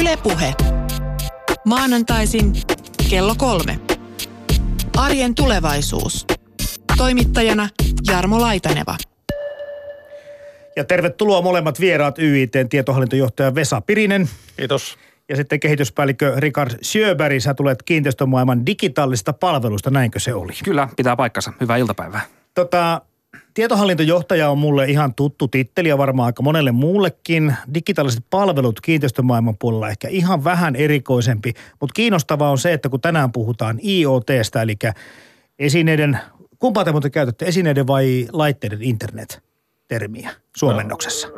Ylepuhe. Maanantaisin kello kolme. Arjen tulevaisuus. Toimittajana Jarmo Laitaneva. Ja tervetuloa molemmat vieraat YITn tietohallintojohtaja Vesa Pirinen Kiitos. ja sitten kehityspäällikkö Richard Sjöberg. Sä tulet kiinteistömaailman digitaalisista palveluista, näinkö se oli? Kyllä, pitää paikkansa. Hyvää iltapäivää. Tota, tietohallintojohtaja on mulle ihan tuttu titteli ja varmaan aika monelle muullekin. Digitaaliset palvelut kiinteistömaailman puolella ehkä ihan vähän erikoisempi, mutta kiinnostavaa on se, että kun tänään puhutaan IoTstä, eli esineiden, kumpaa te muuten käytätte, esineiden vai laitteiden internet-termiä suomennoksessa?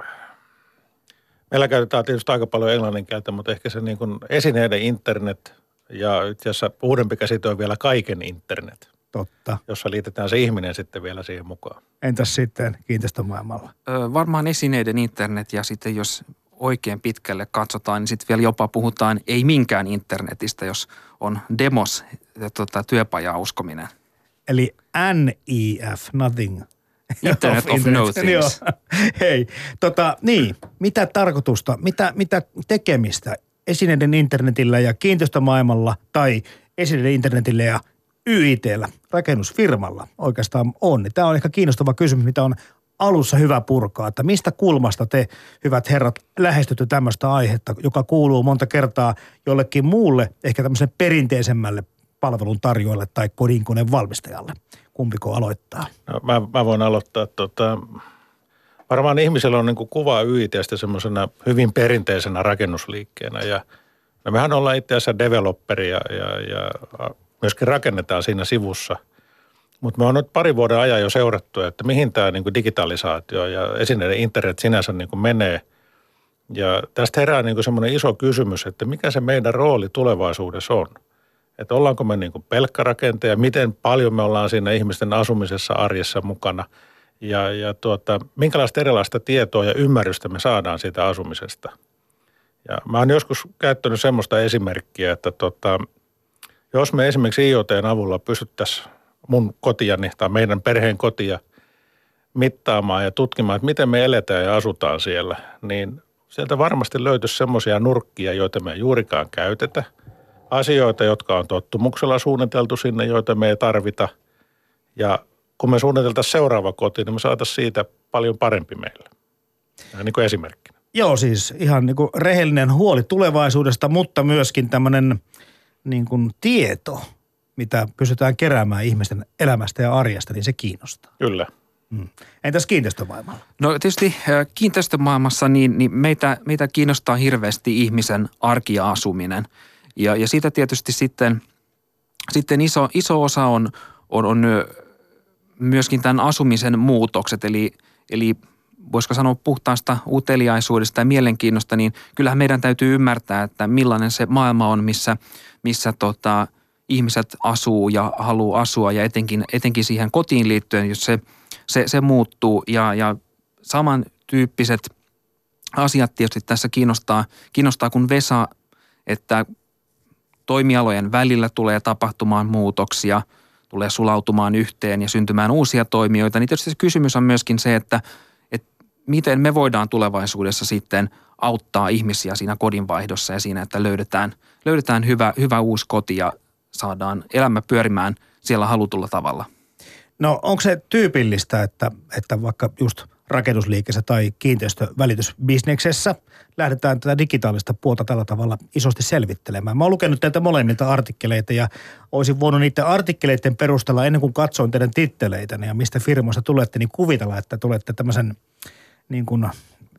Meillä käytetään tietysti aika paljon englannin kieltä, mutta ehkä se niin kuin esineiden internet ja itse asiassa uudempi käsite on vielä kaiken internet, Totta. jossa liitetään se ihminen sitten vielä siihen mukaan. Entäs sitten kiinteistömaailmalla? Ö, varmaan esineiden internet ja sitten jos oikein pitkälle katsotaan, niin sitten vielä jopa puhutaan ei minkään internetistä, jos on demos ja tota, työpajaa uskominen. Eli NIF, nothing. Internet of no things. Joo. Hei, tota, niin, mitä tarkoitusta, mitä, mitä tekemistä esineiden internetillä ja kiinteistömaailmalla tai esineiden internetillä ja YITllä, rakennusfirmalla oikeastaan on? Niin Tämä on ehkä kiinnostava kysymys, mitä on alussa hyvä purkaa, että mistä kulmasta te, hyvät herrat, lähestytte tämmöistä aihetta, joka kuuluu monta kertaa jollekin muulle, ehkä tämmöisen perinteisemmälle palvelun tarjoajalle tai kodinkoneen valmistajalle. Kumpiko aloittaa? No, mä, mä voin aloittaa. Tota, varmaan ihmisellä on niin kuin kuva YITstä semmoisena hyvin perinteisenä rakennusliikkeenä ja no mehän ollaan itse asiassa developeri ja, ja, ja myöskin rakennetaan siinä sivussa. Mutta me on nyt pari vuoden ajan jo seurattu, että mihin tämä niin digitalisaatio ja esineiden internet sinänsä niin kuin menee. Ja tästä herää niin semmoinen iso kysymys, että mikä se meidän rooli tulevaisuudessa on. Että ollaanko me niin pelkkä rakentaja, miten paljon me ollaan siinä ihmisten asumisessa arjessa mukana ja, ja tuota, minkälaista erilaista tietoa ja ymmärrystä me saadaan siitä asumisesta. Ja mä oon joskus käyttänyt semmoista esimerkkiä, että tota, jos me esimerkiksi IoTn avulla pystyttäisiin mun kotiani tai meidän perheen kotia mittaamaan ja tutkimaan, että miten me eletään ja asutaan siellä, niin sieltä varmasti löytyisi semmoisia nurkkia, joita me ei juurikaan käytetä. Asioita, jotka on tottumuksella suunniteltu sinne, joita me ei tarvita. Ja kun me suunniteltaisiin seuraava koti, niin me saataisiin siitä paljon parempi meille. Ja niin kuin esimerkkinä. Joo, siis ihan niin kuin rehellinen huoli tulevaisuudesta, mutta myöskin tämmöinen niin kuin tieto, mitä pystytään keräämään ihmisten elämästä ja arjesta, niin se kiinnostaa. Kyllä. Mm. Entäs kiinteistömaailmalla? No tietysti ö, kiinteistömaailmassa niin, niin meitä, meitä kiinnostaa hirveästi ihmisen arki ja asuminen. Ja, ja siitä tietysti sitten, sitten iso, iso osa on, on, on myöskin tämän asumisen muutokset, eli, eli voisiko sanoa puhtaasta uteliaisuudesta ja mielenkiinnosta, niin kyllähän meidän täytyy ymmärtää, että millainen se maailma on, missä, missä tota, ihmiset asuu ja haluaa asua ja etenkin, etenkin siihen kotiin liittyen, jos se, se, se muuttuu. Ja, ja samantyyppiset asiat tietysti tässä kiinnostaa, kiinnostaa kuin Vesa, että toimialojen välillä tulee tapahtumaan muutoksia, tulee sulautumaan yhteen ja syntymään uusia toimijoita, niin tietysti se kysymys on myöskin se, että miten me voidaan tulevaisuudessa sitten auttaa ihmisiä siinä kodinvaihdossa ja siinä, että löydetään, löydetään hyvä, hyvä uusi koti ja saadaan elämä pyörimään siellä halutulla tavalla. No onko se tyypillistä, että, että vaikka just rakennusliikkeessä tai kiinteistövälitysbisneksessä lähdetään tätä digitaalista puolta tällä tavalla isosti selvittelemään. Mä oon lukenut teiltä molemmilta artikkeleita ja olisin voinut niiden artikkeleiden perusteella ennen kuin katsoin teidän titteleitä ja mistä firmoista tulette, niin kuvitella, että tulette tämmöisen niin kuin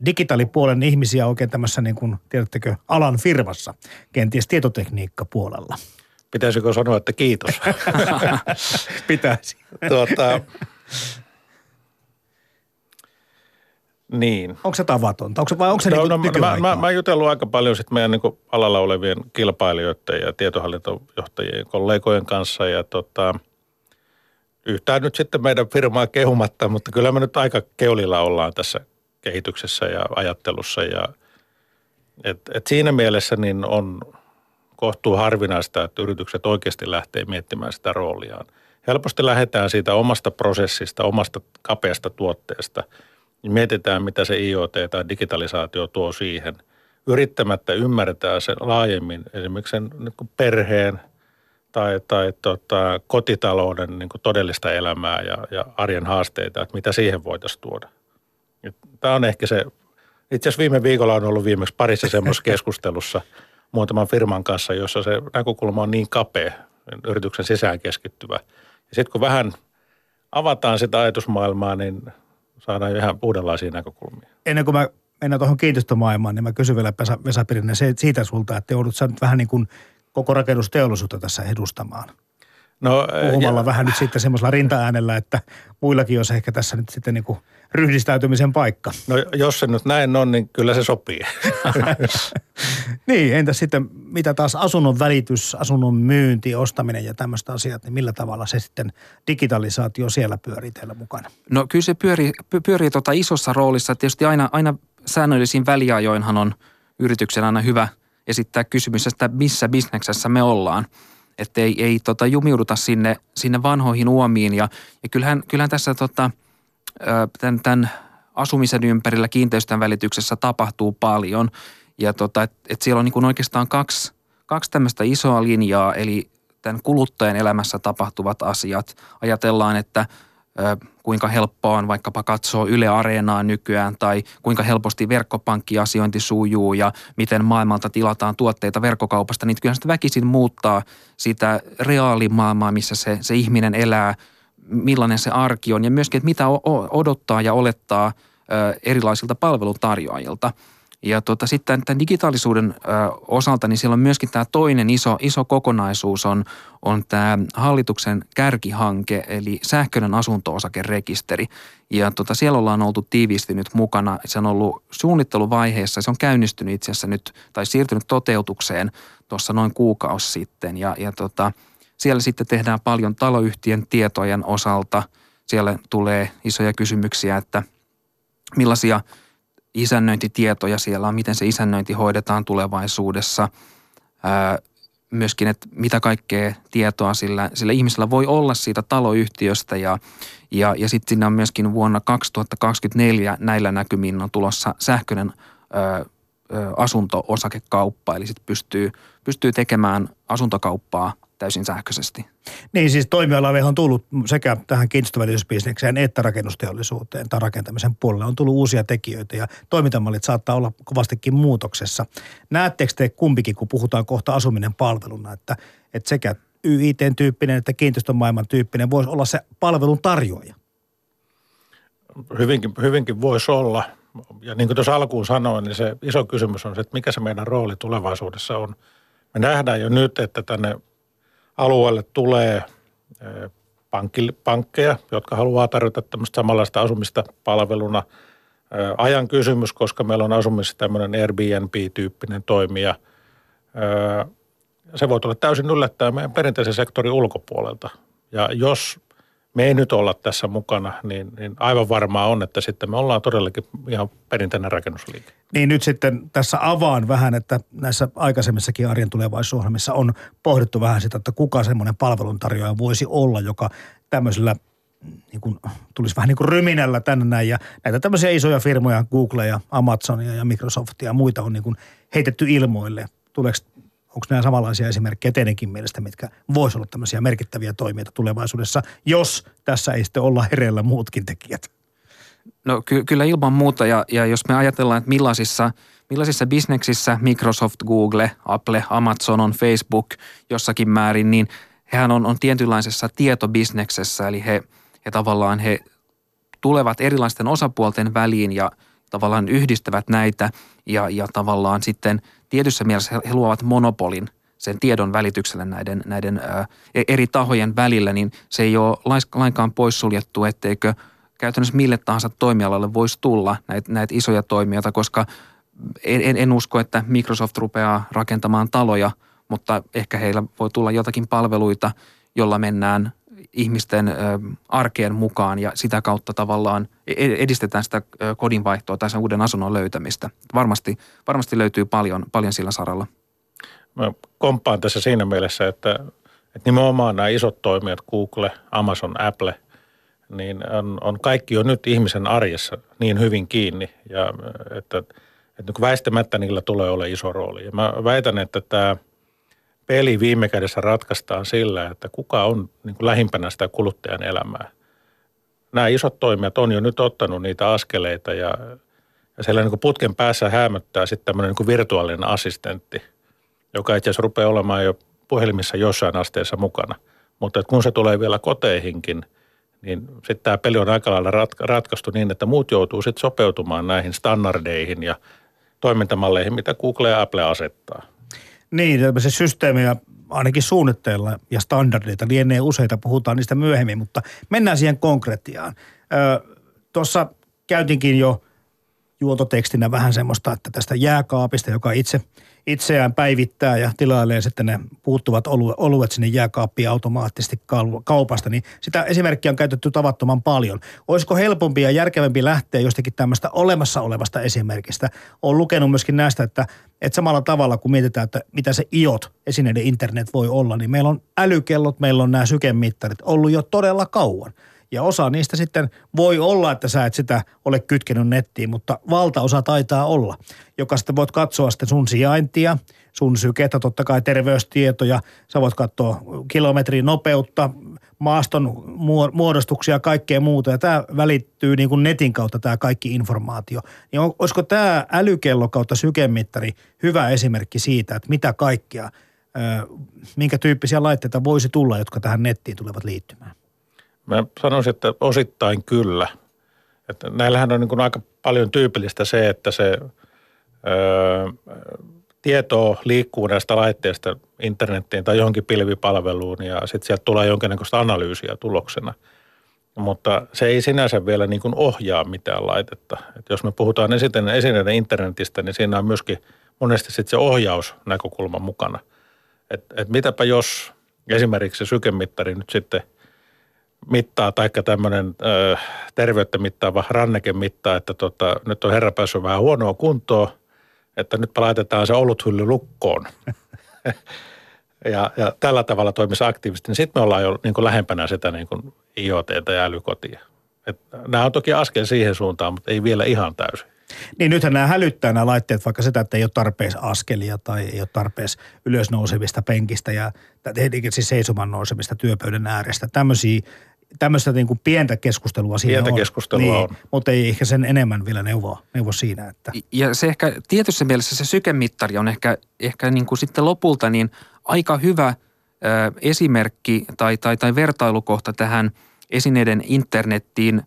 digitaalipuolen ihmisiä oikein tämmöisessä niin kuin, tiedättekö, alan firmassa, kenties tietotekniikkapuolella. Pitäisikö sanoa, että kiitos? Pitäisi. tuota, niin. Onko se tavatonta? Onko se, vai onko se No, niin no, mä, mä, mä jutellut aika paljon sit meidän niin alalla olevien kilpailijoiden ja tietohallintojohtajien kollegojen kanssa ja tota, yhtään nyt sitten meidän firmaa kehumatta, mutta kyllä me nyt aika keulilla ollaan tässä kehityksessä ja ajattelussa ja et, et siinä mielessä niin on kohtuu harvinaista, että yritykset oikeasti lähtee miettimään sitä rooliaan. Helposti lähdetään siitä omasta prosessista, omasta kapeasta tuotteesta – niin mietitään, mitä se IoT tai digitalisaatio tuo siihen. yrittämättä ymmärtää se laajemmin esimerkiksi sen niin perheen tai, tai tota, kotitalouden niin todellista elämää ja, ja arjen haasteita, että mitä siihen voitaisiin tuoda. Tämä on ehkä se, itse asiassa viime viikolla on ollut viimeksi parissa semmoisessa keskustelussa muutaman firman kanssa, jossa se näkökulma on niin kapea, yrityksen sisään keskittyvä. Ja sitten kun vähän avataan sitä ajatusmaailmaa, niin saadaan ihan uudenlaisia näkökulmia. Ennen kuin mä mennään tuohon kiinteistömaailmaan, niin mä kysyn vielä Vesa, Vesa Pirinen siitä sulta, että joudut sä nyt vähän niin kuin koko rakennusteollisuutta tässä edustamaan. No, Puhumalla ja... vähän nyt sitten semmoisella rintaäänellä, että muillakin olisi ehkä tässä nyt sitten niin kuin ryhdistäytymisen paikka. No jos se nyt näin on, niin kyllä se sopii. niin, entä sitten mitä taas asunnon välitys, asunnon myynti, ostaminen ja tämmöistä asiat, niin millä tavalla se sitten digitalisaatio siellä pyörii teillä mukana? No kyllä se pyörii, pyörii tuota isossa roolissa. Tietysti aina, aina säännöllisiin väliajoinhan on yrityksen aina hyvä esittää kysymys, että missä bisneksessä me ollaan. Että ei, ei tota, jumiuduta sinne, sinne vanhoihin uomiin. Ja, ja kyllähän, kyllähän tässä tota, tämän, tämän asumisen ympärillä kiinteistön välityksessä tapahtuu paljon. Ja tota, et, et siellä on niin kuin oikeastaan kaksi, kaksi tämmöistä isoa linjaa, eli tämän kuluttajan elämässä tapahtuvat asiat. Ajatellaan, että – kuinka helppoa on vaikkapa katsoa Yle Areenaa nykyään tai kuinka helposti verkkopankkiasiointi sujuu ja miten maailmalta tilataan tuotteita verkkokaupasta, niin kyllä sitä väkisin muuttaa sitä reaalimaailmaa, missä se, se ihminen elää, millainen se arki on ja myöskin, että mitä odottaa ja olettaa erilaisilta palveluntarjoajilta – ja tota, sitten tämän digitaalisuuden osalta, niin siellä on myöskin tämä toinen iso, iso kokonaisuus on, on tämä hallituksen kärkihanke, eli sähköinen asunto-osakerekisteri. Ja tota, siellä ollaan oltu tiiviisti nyt mukana. Se on ollut suunnitteluvaiheessa, se on käynnistynyt itse asiassa nyt, tai siirtynyt toteutukseen tuossa noin kuukausi sitten. Ja, ja tota, siellä sitten tehdään paljon taloyhtiön tietojen osalta. Siellä tulee isoja kysymyksiä, että millaisia – isännöintitietoja siellä on, miten se isännöinti hoidetaan tulevaisuudessa. Myöskin, että mitä kaikkea tietoa sillä, sillä ihmisellä voi olla siitä taloyhtiöstä ja, ja, ja sitten sinne on myöskin vuonna 2024 näillä näkymin on tulossa sähköinen ää, asunto-osakekauppa, eli sitten pystyy, pystyy tekemään asuntokauppaa täysin sähköisesti. Niin siis toimialalle on tullut sekä tähän kiinteistövälitysbisnekseen että rakennusteollisuuteen tai rakentamisen puolelle on tullut uusia tekijöitä ja toimintamallit saattaa olla kovastikin muutoksessa. Näettekö te kumpikin, kun puhutaan kohta asuminen palveluna, että, että sekä YIT-tyyppinen että kiinteistömaailman tyyppinen voisi olla se palvelun tarjoaja? Hyvinkin, hyvinkin voisi olla. Ja niin kuin tuossa alkuun sanoin, niin se iso kysymys on se, että mikä se meidän rooli tulevaisuudessa on. Me nähdään jo nyt, että tänne alueelle tulee pankkeja, jotka haluaa tarjota tämmöistä samanlaista asumista palveluna. Ajan kysymys, koska meillä on asumisessa tämmöinen Airbnb-tyyppinen toimija. Se voi tulla täysin yllättäen meidän perinteisen sektorin ulkopuolelta. Ja jos me ei nyt olla tässä mukana, niin, niin aivan varmaa on, että sitten me ollaan todellakin ihan perinteinen rakennusliike. Niin nyt sitten tässä avaan vähän, että näissä aikaisemmissakin arjen tulevaisuusohjelmissa on pohdittu vähän sitä, että kuka semmoinen palveluntarjoaja voisi olla, joka tämmöisellä niin kuin, tulisi vähän niin kuin ryminällä tänne näin. Ja näitä tämmöisiä isoja firmoja, Google ja Amazonia ja Microsoftia ja muita on niin kuin heitetty ilmoille. Tuleeko Onko nämä samanlaisia esimerkkejä teidänkin mielestä, mitkä voisi olla tämmöisiä merkittäviä toimijoita tulevaisuudessa, jos tässä ei sitten olla hereillä muutkin tekijät? No ky- kyllä ilman muuta ja, ja jos me ajatellaan, että millaisissa, millaisissa bisneksissä Microsoft, Google, Apple, Amazon on Facebook jossakin määrin, niin hehän on, on tietynlaisessa tietobisneksessä, eli he, he tavallaan he tulevat erilaisten osapuolten väliin ja tavallaan yhdistävät näitä ja, ja tavallaan sitten – tietyssä mielessä he luovat monopolin sen tiedon välitykselle näiden, näiden ää, e-, eri tahojen välillä, niin se ei ole lainkaan poissuljettu, etteikö käytännössä mille tahansa toimialalle voisi tulla näitä, näitä isoja toimijoita, koska en, en usko, että Microsoft rupeaa rakentamaan taloja, mutta ehkä heillä voi tulla jotakin palveluita, jolla mennään ihmisten arkeen mukaan ja sitä kautta tavallaan e-, edistetään sitä kodinvaihtoa tai sen uuden asunnon löytämistä. Varmasti, varmasti löytyy paljon, paljon sillä saralla. Mä komppaan tässä siinä mielessä, että, että nimenomaan nämä isot toimijat, Google, Amazon, Apple, niin on, on kaikki jo nyt ihmisen arjessa niin hyvin kiinni ja että, Että väistämättä niillä tulee olla iso rooli. Ja mä väitän, että tämä peli viime kädessä ratkaistaan sillä, että kuka on niin kuin lähimpänä sitä kuluttajan elämää. Nämä isot toimijat on jo nyt ottanut niitä askeleita ja, ja siellä niin kuin putken päässä hämöttää sitten tämmöinen niin virtuaalinen assistentti, joka itse asiassa rupeaa olemaan jo puhelimissa jossain asteessa mukana. Mutta kun se tulee vielä koteihinkin, niin sitten tämä peli on aika lailla ratkaistu niin, että muut joutuu sitten sopeutumaan näihin standardeihin ja toimintamalleihin, mitä Google ja Apple asettaa. Niin, se systeemi ja ainakin suunnitteilla ja standardeita lienee useita, puhutaan niistä myöhemmin, mutta mennään siihen konkretiaan. Tuossa käytinkin jo juototekstinä vähän semmoista, että tästä jääkaapista, joka itse – itseään päivittää ja tilailee sitten ne puuttuvat oluet sinne jääkaappiin automaattisesti kaupasta, niin sitä esimerkkiä on käytetty tavattoman paljon. Olisiko helpompi ja järkevämpi lähteä jostakin tämmöistä olemassa olevasta esimerkistä? Olen lukenut myöskin näistä, että, että samalla tavalla kun mietitään, että mitä se IOT, esineiden internet voi olla, niin meillä on älykellot, meillä on nämä sykemittarit ollut jo todella kauan – ja osa niistä sitten voi olla, että sä et sitä ole kytkenyt nettiin, mutta valtaosa taitaa olla, joka sitten voit katsoa sitten sun sijaintia, sun sykettä, totta kai terveystietoja. Sä voit katsoa kilometrin nopeutta, maaston muodostuksia ja kaikkea muuta. Ja tämä välittyy niin kuin netin kautta tämä kaikki informaatio. Niin on, olisiko tämä älykello kautta sykemittari hyvä esimerkki siitä, että mitä kaikkea, minkä tyyppisiä laitteita voisi tulla, jotka tähän nettiin tulevat liittymään? Mä sanoisin, että osittain kyllä. Että näillähän on niin kuin aika paljon tyypillistä se, että se öö, tieto liikkuu näistä laitteista internettiin tai johonkin pilvipalveluun ja sitten sieltä tulee jonkinnäköistä analyysiä tuloksena. Mutta se ei sinänsä vielä niin kuin ohjaa mitään laitetta. Et jos me puhutaan esineiden, esineiden internetistä, niin siinä on myöskin monesti sitten se ohjausnäkökulma mukana. Että et mitäpä jos esimerkiksi se sykemittari nyt sitten – mittaa, tai tämmöinen terveyttä mittaava ranneke mittaa, että tota, nyt on herra päässyt vähän huonoa kuntoa, että nyt laitetaan se oluthylly lukkoon. ja, ja, tällä tavalla toimisi aktiivisesti, niin sitten me ollaan jo niin kuin lähempänä sitä niin kuin IoT ja älykotia. Et nämä on toki askel siihen suuntaan, mutta ei vielä ihan täysin. Niin nythän nämä hälyttää nämä laitteet vaikka sitä, että ei ole tarpeeksi askelia tai ei ole tarpeeksi ylösnousevista penkistä ja siis seisoman nousemista työpöydän äärestä. Tämmöisiä tämmöistä niin kuin pientä keskustelua siinä pientä on. keskustelua niin, on. Mutta ei ehkä sen enemmän vielä neuvoa, neuvo siinä. Että. Ja se ehkä tietyssä mielessä se sykemittari on ehkä, ehkä niin kuin sitten lopulta niin aika hyvä esimerkki tai, tai, tai vertailukohta tähän esineiden internettiin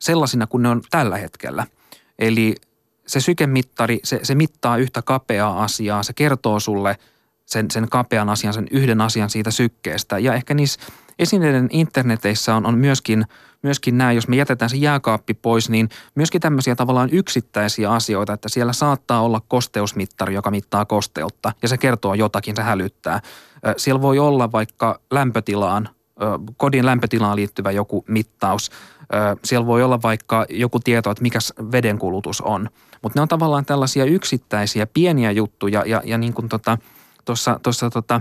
sellaisina kuin ne on tällä hetkellä. Eli se sykemittari, se, se mittaa yhtä kapeaa asiaa, se kertoo sulle sen, sen kapean asian, sen yhden asian siitä sykkeestä. Ja ehkä niissä esineiden interneteissä on, on myöskin, myöskin nämä, jos me jätetään se jääkaappi pois, niin myöskin tämmöisiä tavallaan yksittäisiä asioita, että siellä saattaa olla kosteusmittari, joka mittaa kosteutta ja se kertoo jotakin, se hälyttää. Siellä voi olla vaikka lämpötilaan, kodin lämpötilaan liittyvä joku mittaus. Siellä voi olla vaikka joku tieto, että mikä vedenkulutus on. Mutta ne on tavallaan tällaisia yksittäisiä pieniä juttuja ja, ja niin kuin tota, tuossa, tuossa tota,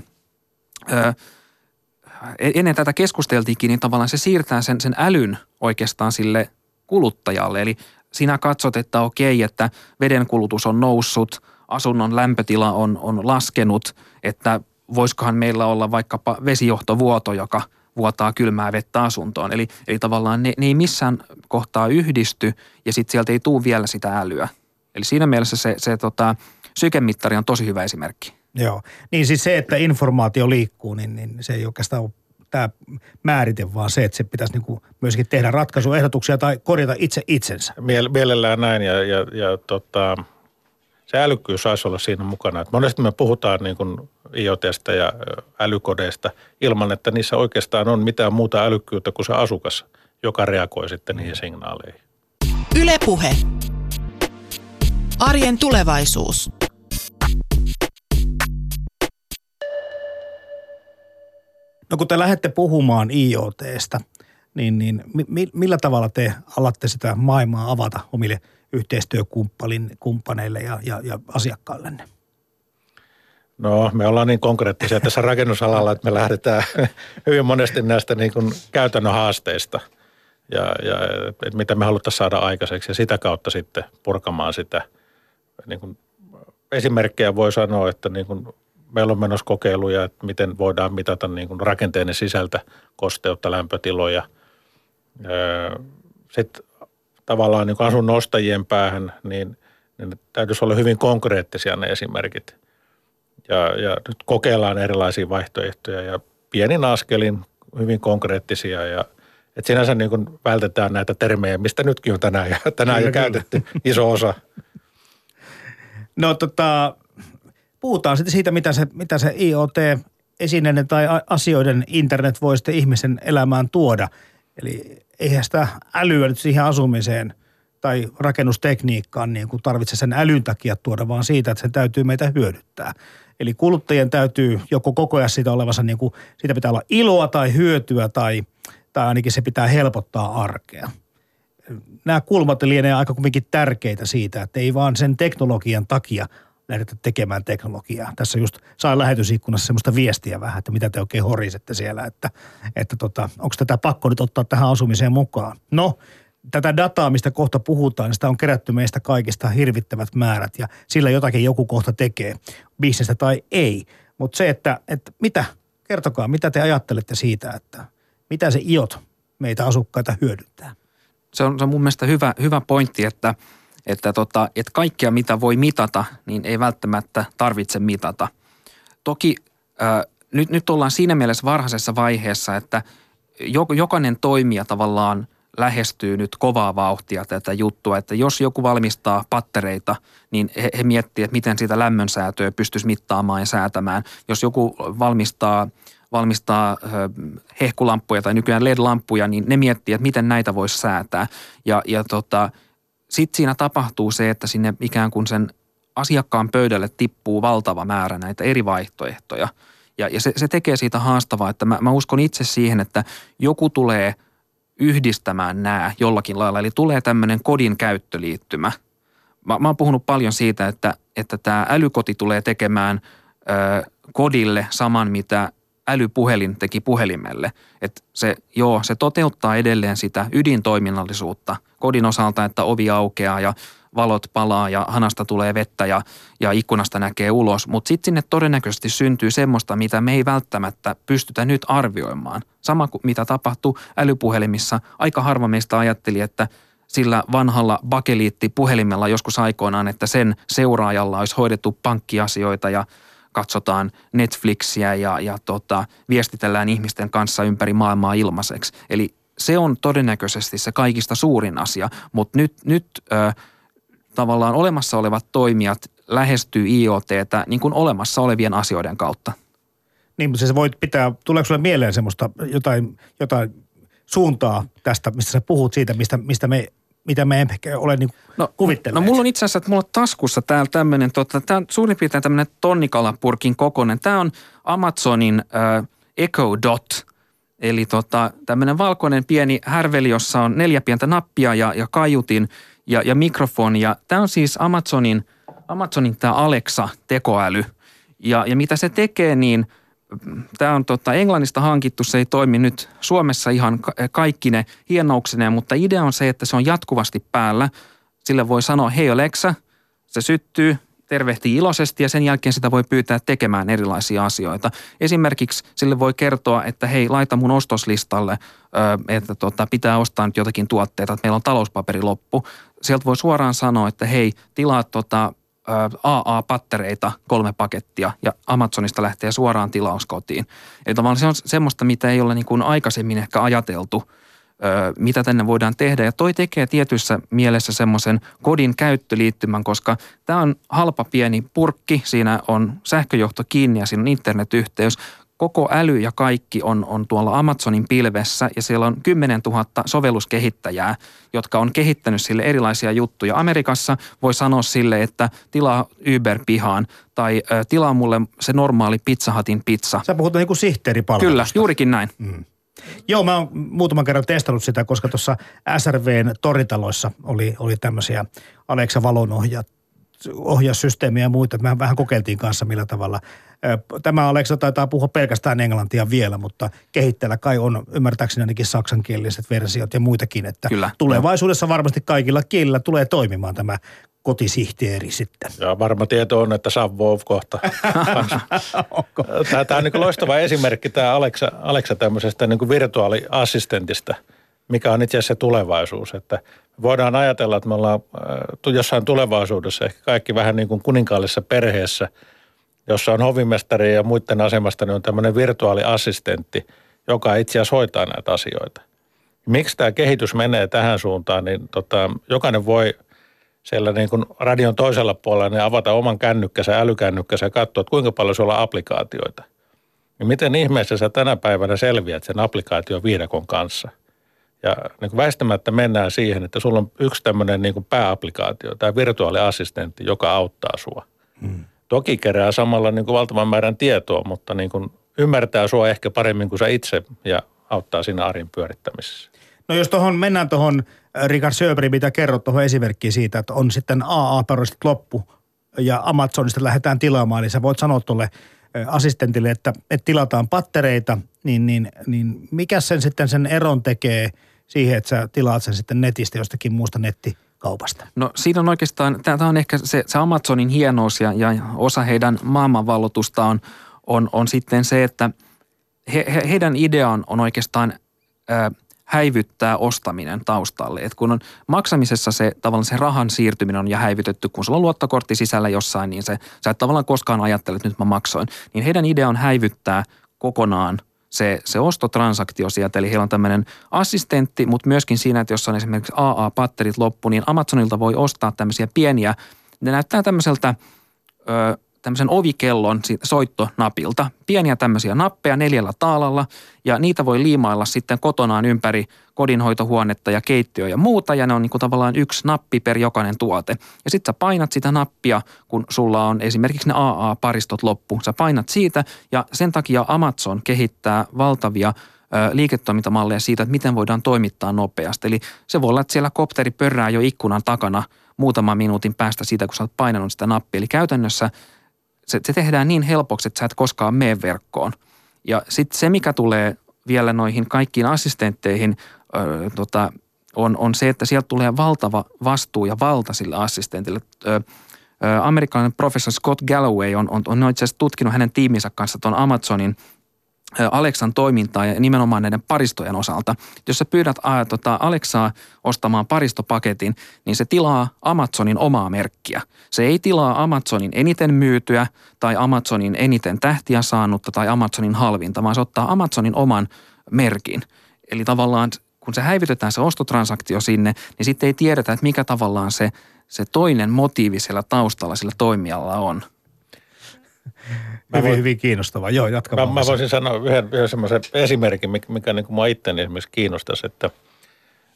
E- ennen tätä keskusteltiinkin, niin tavallaan se siirtää sen, sen älyn oikeastaan sille kuluttajalle. Eli sinä katsot, että okei, että vedenkulutus on noussut, asunnon lämpötila on, on laskenut, että voisikohan meillä olla vaikkapa vesijohtovuoto, joka vuotaa kylmää vettä asuntoon. Eli, eli tavallaan ne, ne ei missään kohtaa yhdisty ja sitten sieltä ei tule vielä sitä älyä. Eli siinä mielessä se, se tota, sykemittari on tosi hyvä esimerkki. Joo, niin siis se, että informaatio liikkuu, niin, niin se ei oikeastaan ole tämä määrite, vaan se, että se pitäisi niin kuin myöskin tehdä ratkaisuehdotuksia tai korjata itse itsensä. Miel- mielellään näin ja, ja, ja tota, se älykkyys saisi olla siinä mukana. Et monesti me puhutaan niin kuin IoTsta ja älykodeista ilman, että niissä oikeastaan on mitään muuta älykkyyttä kuin se asukas, joka reagoi sitten niihin signaaleihin. Ylepuhe. Arjen tulevaisuus. No kun te lähdette puhumaan IoTstä, niin, niin mi, millä tavalla te alatte sitä maailmaa avata omille yhteistyökumppaneille ja, ja, ja asiakkaillenne? No me ollaan niin konkreettisia tässä rakennusalalla, että me lähdetään hyvin monesti näistä niin kuin käytännön haasteista ja, ja että mitä me haluttaisiin saada aikaiseksi ja sitä kautta sitten purkamaan sitä niin kuin esimerkkejä voi sanoa, että niin kuin meillä on menossa kokeiluja, että miten voidaan mitata niin kuin rakenteiden sisältä kosteutta, lämpötiloja. Sitten tavallaan niin kuin asunnon ostajien päähän, niin, niin täytyisi olla hyvin konkreettisia ne esimerkit. Ja, ja nyt kokeillaan erilaisia vaihtoehtoja ja pienin askelin hyvin konkreettisia ja että sinänsä niin kuin vältetään näitä termejä, mistä nytkin on tänään, ja, tänään jo käytetty iso osa. No tota, puhutaan sitten siitä, mitä se, mitä se IoT esineiden tai asioiden internet voi sitten ihmisen elämään tuoda. Eli eihän sitä älyä nyt siihen asumiseen tai rakennustekniikkaan niin kuin tarvitse sen älyn takia tuoda, vaan siitä, että sen täytyy meitä hyödyttää. Eli kuluttajien täytyy joko koko ajan siitä olevansa, niin kuin, siitä pitää olla iloa tai hyötyä tai, tai ainakin se pitää helpottaa arkea. Nämä kulmat lienee aika kuitenkin tärkeitä siitä, että ei vaan sen teknologian takia lähdetä tekemään teknologiaa. Tässä just sain lähetysikkunassa semmoista viestiä vähän, että mitä te oikein horisette siellä, että, että tota, onko tätä pakko nyt ottaa tähän asumiseen mukaan. No, tätä dataa, mistä kohta puhutaan, niin sitä on kerätty meistä kaikista hirvittävät määrät ja sillä jotakin joku kohta tekee, bisnestä tai ei. Mutta se, että, että mitä, kertokaa, mitä te ajattelette siitä, että mitä se IOT meitä asukkaita hyödyntää? Se on, se on mun mielestä hyvä, hyvä pointti, että, että, tota, että kaikkea mitä voi mitata, niin ei välttämättä tarvitse mitata. Toki äh, nyt, nyt ollaan siinä mielessä varhaisessa vaiheessa, että jokainen toimija tavallaan – lähestyy nyt kovaa vauhtia tätä juttua, että jos joku valmistaa pattereita, niin he, he miettii, että miten sitä lämmönsäätöä pystyisi mittaamaan ja säätämään. Jos joku valmistaa valmistaa hehkulampuja tai nykyään LED-lampuja, niin ne miettii, että miten näitä voisi säätää. Ja, ja tota, sitten siinä tapahtuu se, että sinne ikään kuin sen asiakkaan pöydälle tippuu valtava määrä näitä eri vaihtoehtoja. Ja, ja se, se tekee siitä haastavaa, että mä, mä uskon itse siihen, että joku tulee – yhdistämään nämä jollakin lailla. Eli tulee tämmöinen kodin käyttöliittymä. Mä, mä oon puhunut paljon siitä, että, että tämä älykoti tulee tekemään ö, kodille saman, mitä älypuhelin teki puhelimelle. Että se, joo, se toteuttaa edelleen sitä ydintoiminnallisuutta kodin osalta, että ovi aukeaa ja valot palaa ja hanasta tulee vettä ja, ja ikkunasta näkee ulos. Mutta sitten sinne todennäköisesti syntyy semmoista, mitä me ei välttämättä pystytä nyt arvioimaan. Sama kuin mitä tapahtuu älypuhelimissa. Aika harva meistä ajatteli, että sillä vanhalla bakeliitti-puhelimella joskus aikoinaan, että sen seuraajalla olisi hoidettu pankkiasioita ja katsotaan Netflixiä ja, ja tota, viestitellään ihmisten kanssa ympäri maailmaa ilmaiseksi. Eli se on todennäköisesti se kaikista suurin asia, mutta nyt, nyt ö, tavallaan olemassa olevat toimijat lähestyy IoTtä niin kuin olemassa olevien asioiden kautta. Niin, mutta se voit pitää, tuleeko sulle mieleen semmoista jotain, jotain suuntaa tästä, mistä sä puhut siitä, mistä, mistä me mitä me emme ole niin no, No mulla on itse asiassa, että mulla on taskussa täällä tämmöinen, tota, tämä on suurin piirtein tämmöinen tonnikalapurkin kokoinen. Tämä on Amazonin äh, Echo Dot, eli tota, tämmöinen valkoinen pieni härveli, jossa on neljä pientä nappia ja, ja kaiutin – ja, ja mikrofoni. Ja tämä on siis Amazonin, Amazonin tämä Alexa-tekoäly. Ja, ja mitä se tekee, niin tämä on tota, Englannista hankittu, se ei toimi nyt Suomessa ihan kaikki ne hienouksineen, mutta idea on se, että se on jatkuvasti päällä. Sille voi sanoa, hei Alexa, se syttyy, tervehtii iloisesti ja sen jälkeen sitä voi pyytää tekemään erilaisia asioita. Esimerkiksi sille voi kertoa, että hei, laita mun ostoslistalle, että tota, pitää ostaa nyt jotakin tuotteita, että meillä on talouspaperi loppu sieltä voi suoraan sanoa, että hei, tilaa tota, AA-pattereita kolme pakettia ja Amazonista lähtee suoraan tilaus kotiin. Eli tavallaan se on semmoista, mitä ei ole niin kuin aikaisemmin ehkä ajateltu, mitä tänne voidaan tehdä. Ja toi tekee tietyssä mielessä semmoisen kodin käyttöliittymän, koska tämä on halpa pieni purkki, siinä on sähköjohto kiinni ja siinä on internetyhteys koko äly ja kaikki on, on tuolla Amazonin pilvessä ja siellä on 10 000 sovelluskehittäjää, jotka on kehittänyt sille erilaisia juttuja. Amerikassa voi sanoa sille, että tilaa Uber pihaan tai ö, tilaa mulle se normaali Pizza Hutin pizza. Sä puhut niin kuin sihteeripalvelusta. Kyllä, juurikin näin. Mm. Joo, mä oon muutaman kerran testannut sitä, koska tuossa SRVn toritaloissa oli, oli tämmöisiä Alexa valonohjaat ohjaussysteemiä ja muita. Mehän vähän kokeiltiin kanssa millä tavalla. Tämä Alexa taitaa puhua pelkästään englantia vielä, mutta kehitteellä kai on ymmärtääkseni ainakin saksankieliset versiot ja muitakin. Että Kyllä. tulevaisuudessa varmasti kaikilla kielillä tulee toimimaan tämä kotisihteeri sitten. Ja varma tieto on, että Savvov kohta. Tämä, tämä on niin loistava esimerkki, tämä Alexa, Alexa tämmöisestä niin virtuaaliassistentista, mikä on itse asiassa se tulevaisuus. Että voidaan ajatella, että me ollaan äh, jossain tulevaisuudessa ehkä kaikki vähän niin kuin kuninkaallisessa perheessä, jossa on hovimestari ja muiden asemasta, niin on tämmöinen virtuaaliassistentti, joka itse asiassa hoitaa näitä asioita. Miksi tämä kehitys menee tähän suuntaan, niin tota, jokainen voi – siellä niin kuin radion toisella puolella niin avata oman kännykkänsä, älykännykkänsä ja katsoa, että kuinka paljon sulla on applikaatioita. Ja miten ihmeessä sä tänä päivänä selviät sen applikaation viidakon kanssa. Ja niin kuin väistämättä mennään siihen, että sulla on yksi tämmöinen niin kuin pääapplikaatio, tämä virtuaaliassistentti, joka auttaa sua. Hmm. Toki kerää samalla niin kuin valtavan määrän tietoa, mutta niin kuin ymmärtää sua ehkä paremmin kuin sä itse ja auttaa siinä arjen pyörittämisessä. No jos tuohon mennään tuohon Richard Söberi, mitä kerrot tuohon esimerkkiin siitä, että on sitten AA-perustet loppu ja Amazonista lähdetään tilaamaan, niin sä voit sanoa tuolle assistentille, että, että tilataan pattereita, niin, niin, niin mikä sen sitten sen eron tekee siihen, että sä tilaat sen sitten netistä jostakin muusta nettikaupasta? No siinä on oikeastaan, tämä on ehkä se, se Amazonin hienous ja, ja osa heidän maailmanvallotusta on, on, on sitten se, että he, he, heidän ideaan on oikeastaan ää, – häivyttää ostaminen taustalle. Et kun on maksamisessa se tavallaan se rahan siirtyminen on ja häivytetty, kun sulla on luottokortti sisällä jossain, niin se, sä et tavallaan koskaan ajattele, että nyt mä maksoin. Niin heidän idea on häivyttää kokonaan se, se ostotransaktio sieltä. Eli heillä on tämmöinen assistentti, mutta myöskin siinä, että jos on esimerkiksi AA-patterit loppu, niin Amazonilta voi ostaa tämmöisiä pieniä, ne näyttää tämmöiseltä ö, tämmöisen ovikellon soittonapilta. Pieniä tämmöisiä nappeja neljällä taalalla ja niitä voi liimailla sitten kotonaan ympäri kodinhoitohuonetta ja keittiöä ja muuta ja ne on niin kuin tavallaan yksi nappi per jokainen tuote. Ja sitten sä painat sitä nappia, kun sulla on esimerkiksi ne AA-paristot loppu. Sä painat siitä ja sen takia Amazon kehittää valtavia liiketoimintamalleja siitä, että miten voidaan toimittaa nopeasti. Eli se voi olla, että siellä kopteri pörrää jo ikkunan takana muutaman minuutin päästä siitä, kun sä oot painanut sitä nappia. Eli käytännössä se, se tehdään niin helpoksi, että sä et koskaan mene verkkoon. Ja sitten se, mikä tulee vielä noihin kaikkiin assistentteihin, ö, tota, on, on se, että sieltä tulee valtava vastuu ja valta sille assistentille. Ö, amerikkalainen professori Scott Galloway on, on, on itse asiassa tutkinut hänen tiiminsä kanssa tuon Amazonin – Aleksan toimintaa ja nimenomaan näiden paristojen osalta. Jos sä pyydät ää, tota Aleksaa ostamaan paristopaketin, niin se tilaa Amazonin omaa merkkiä. Se ei tilaa Amazonin eniten myytyä tai Amazonin eniten tähtiä saanutta tai Amazonin halvinta, vaan se ottaa Amazonin oman merkin. Eli tavallaan kun se häivytetään se ostotransaktio sinne, niin sitten ei tiedetä, että mikä tavallaan se, se toinen motiivi siellä taustalla sillä toimijalla on – Mä hyvin, voin, hyvin kiinnostavaa. Joo, jatka mä, mä voisin sanoa yhden, yhden semmoisen esimerkin, mikä, mikä niin kuin mua itteni esimerkiksi kiinnostaisi, että,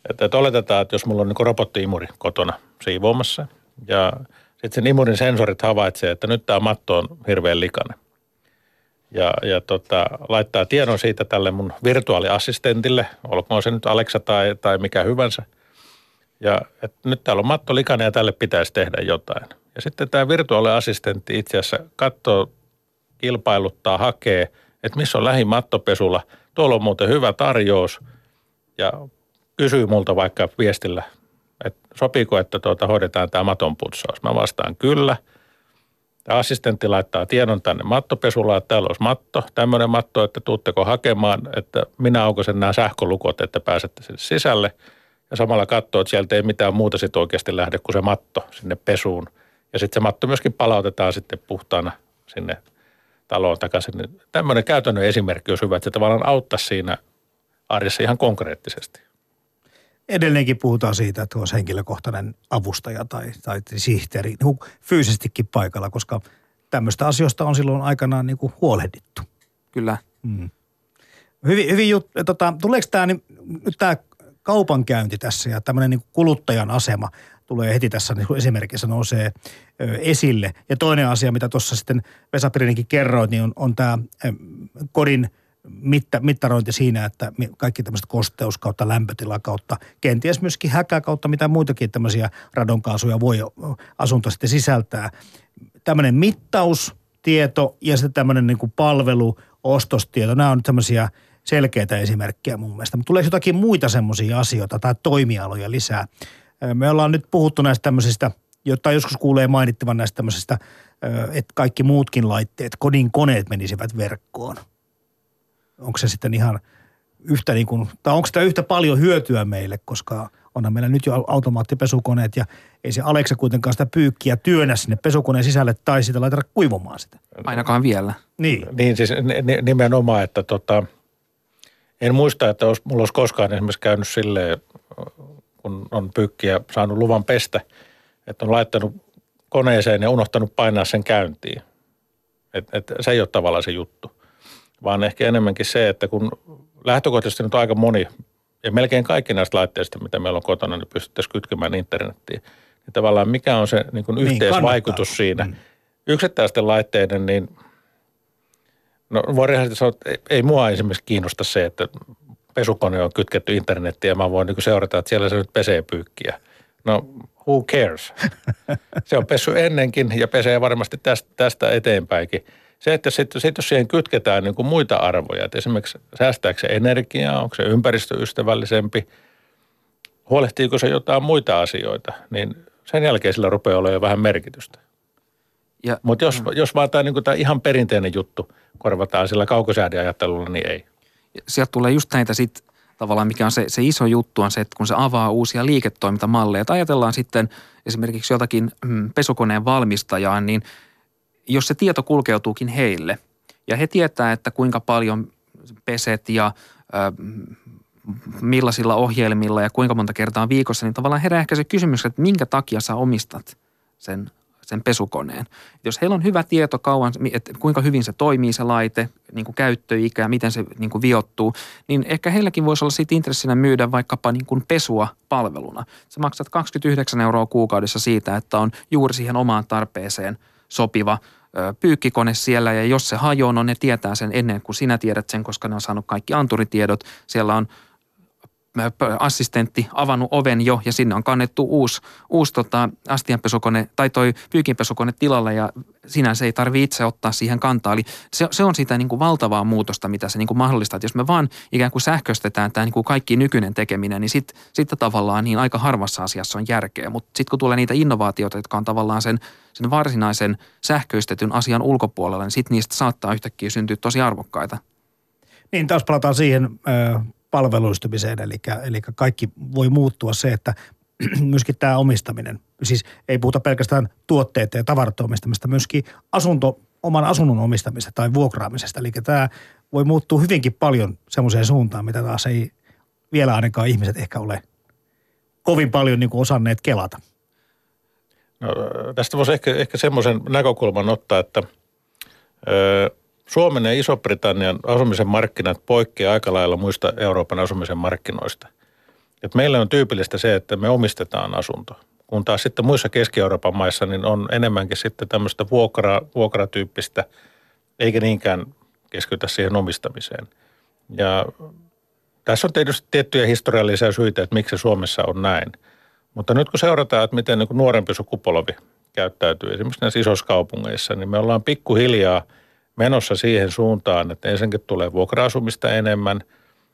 että, että oletetaan, että jos mulla on niin robotti-imuri kotona siivoamassa ja sitten sen imurin sensorit havaitsee, että nyt tämä matto on hirveän likainen. Ja, ja tota, laittaa tiedon siitä tälle mun virtuaaliassistentille, olkoon se nyt Alexa tai, tai mikä hyvänsä. Ja että nyt täällä on matto likainen ja tälle pitäisi tehdä jotain. Ja sitten tämä virtuaaliassistentti itse asiassa katsoo, kilpailuttaa, hakee, että missä on lähimattopesulla. Tuolla on muuten hyvä tarjous ja kysyy multa vaikka viestillä, että sopiiko, että tuota, hoidetaan tämä maton putsaus. Mä vastaan kyllä. Tämä assistentti laittaa tiedon tänne mattopesulla, että täällä olisi matto, tämmöinen matto, että tuutteko hakemaan, että minä aukosen nämä sähkölukot, että pääsette sinne sisälle. Ja samalla katsoo, että sieltä ei mitään muuta sitten oikeasti lähde kuin se matto sinne pesuun – ja sitten se matto myöskin palautetaan sitten puhtaana sinne taloon takaisin. Tämmöinen käytännön esimerkki olisi hyvä, että se tavallaan auttaa siinä arjessa ihan konkreettisesti. Edelleenkin puhutaan siitä, että olisi henkilökohtainen avustaja tai, tai sihteeri niin fyysisestikin paikalla, koska tämmöistä asioista on silloin aikanaan niin kuin huolehdittu. Kyllä. Hmm. Hyvin, hyvin jut, tota, tuleeko tämä nyt tämä kaupankäynti tässä ja tämmöinen niin kuluttajan asema tulee heti tässä niin esimerkissä nousee esille. Ja toinen asia, mitä tuossa sitten Vesa kerroit, niin on, on tämä kodin mitta, mittarointi siinä, että kaikki tämmöiset kosteus kautta lämpötila kautta, kenties myöskin häkä kautta, mitä muitakin tämmöisiä radonkaasuja voi asunto sitten sisältää. Tämmöinen mittaustieto ja sitten tämmöinen niin kuin palvelu, ostostieto, nämä on nyt tämmöisiä selkeitä esimerkkejä mun mielestä. Mutta tulee jotakin muita semmoisia asioita tai toimialoja lisää. Me ollaan nyt puhuttu näistä tämmöisistä, jotta joskus kuulee mainittavan näistä tämmöisistä, että kaikki muutkin laitteet, kodin koneet menisivät verkkoon – onko se sitten ihan yhtä niin kuin, tai onko sitä yhtä paljon hyötyä meille, koska onhan meillä nyt jo automaattipesukoneet ja ei se Alexa kuitenkaan sitä pyykkiä työnnä sinne pesukoneen sisälle tai sitä laiteta kuivumaan sitä. Ainakaan vielä. Niin. Niin siis nimenomaan, että tota, en muista, että olisi, mulla olisi koskaan esimerkiksi käynyt silleen, kun on pyykkiä saanut luvan pestä, että on laittanut koneeseen ja unohtanut painaa sen käyntiin. Et, et, se ei ole tavallaan se juttu vaan ehkä enemmänkin se, että kun lähtökohtaisesti nyt aika moni ja melkein kaikki näistä laitteista, mitä meillä on kotona, niin pystyttäisiin kytkemään internettiin. Niin tavallaan mikä on se niin kuin niin, yhteisvaikutus kannattaa. siinä. Mm. Yksittäisten laitteiden, niin no voi rehellisesti sanoa, että ei, ei mua esimerkiksi kiinnosta se, että pesukone on kytketty internettiin ja mä voin niin seurata, että siellä se nyt pesee pyykkiä. No who cares? se on pessy ennenkin ja pesee varmasti tästä, tästä eteenpäinkin – se, että sitten sit jos siihen kytketään niin kuin muita arvoja, että esimerkiksi säästääkö se energiaa, onko se ympäristöystävällisempi, huolehtiiko se jotain muita asioita, niin sen jälkeen sillä rupeaa olemaan jo vähän merkitystä. Mutta jos, mm. jos vaan tämä, niin tämä ihan perinteinen juttu korvataan sillä kaukosäädiajattelulla, niin ei. Sieltä tulee just näitä sitten tavallaan, mikä on se, se iso juttu on se, että kun se avaa uusia liiketoimintamalleja, että ajatellaan sitten esimerkiksi jotakin mm, pesukoneen valmistajaa, niin – jos se tieto kulkeutuukin heille ja he tietää, että kuinka paljon peset ja ö, millaisilla ohjelmilla ja kuinka monta kertaa viikossa, niin tavallaan herää ehkä se kysymys, että minkä takia sä omistat sen, sen pesukoneen. Jos heillä on hyvä tieto kauan, että kuinka hyvin se toimii se laite, niin kuin käyttöikä, miten se niin kuin viottuu, niin ehkä heilläkin voisi olla siitä intressinä myydä vaikkapa niin kuin pesua palveluna. Sä maksat 29 euroa kuukaudessa siitä, että on juuri siihen omaan tarpeeseen sopiva – pyykkikone siellä ja jos se hajoaa, no ne tietää sen ennen kuin sinä tiedät sen, koska ne on saanut kaikki anturitiedot. Siellä on assistentti avannut oven jo ja sinne on kannettu uusi, uusi tota, astianpesukone tai toi pyykinpesukone tilalle ja sinänsä ei tarvitse itse ottaa siihen kantaa. Eli se, se on sitä niin kuin valtavaa muutosta, mitä se niin kuin mahdollistaa. Että jos me vaan ikään kuin sähköistetään tämä niin kuin kaikki nykyinen tekeminen, niin sitten sit tavallaan niin aika harvassa asiassa on järkeä. Mutta sitten kun tulee niitä innovaatioita, jotka on tavallaan sen, sen varsinaisen sähköistetyn asian ulkopuolella, niin sitten niistä saattaa yhtäkkiä syntyä tosi arvokkaita. Niin, taas palataan siihen palveluistumiseen, eli, eli kaikki voi muuttua se, että myöskin tämä omistaminen, siis ei puhuta pelkästään tuotteita ja tavarat omistamista, myöskin asunto, oman asunnon omistamista tai vuokraamisesta. Eli tämä voi muuttua hyvinkin paljon semmoiseen suuntaan, mitä taas ei vielä ainakaan ihmiset ehkä ole kovin paljon niin kuin osanneet kelata. No, tästä voisi ehkä, ehkä semmoisen näkökulman ottaa, että Suomen ja Iso-Britannian asumisen markkinat poikkeaa aika lailla muista Euroopan asumisen markkinoista. Et meillä on tyypillistä se, että me omistetaan asunto. Kun taas sitten muissa Keski-Euroopan maissa niin on enemmänkin sitten tämmöistä vuokra, vuokratyyppistä, eikä niinkään keskitytä siihen omistamiseen. Ja tässä on tietysti tiettyjä historiallisia syitä, että miksi Suomessa on näin. Mutta nyt kun seurataan, että miten niin nuorempi sukupolvi käyttäytyy esimerkiksi näissä isoissa kaupungeissa, niin me ollaan pikkuhiljaa – menossa siihen suuntaan, että ensinnäkin tulee vuokra-asumista enemmän.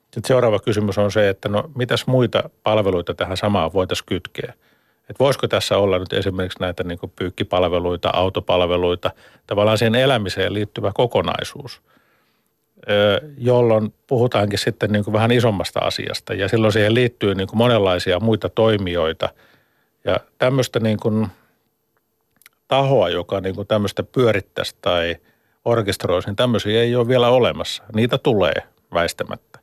Sitten seuraava kysymys on se, että no mitäs muita palveluita tähän samaan voitaisiin kytkeä. Että voisiko tässä olla nyt esimerkiksi näitä niin pyykkipalveluita, autopalveluita, tavallaan siihen elämiseen liittyvä kokonaisuus, jolloin puhutaankin sitten niin vähän isommasta asiasta. Ja silloin siihen liittyy niin monenlaisia muita toimijoita. Ja tämmöistä niin tahoa, joka niin tämmöistä pyörittäisi tai – orkestroisi, niin tämmöisiä ei ole vielä olemassa. Niitä tulee väistämättä.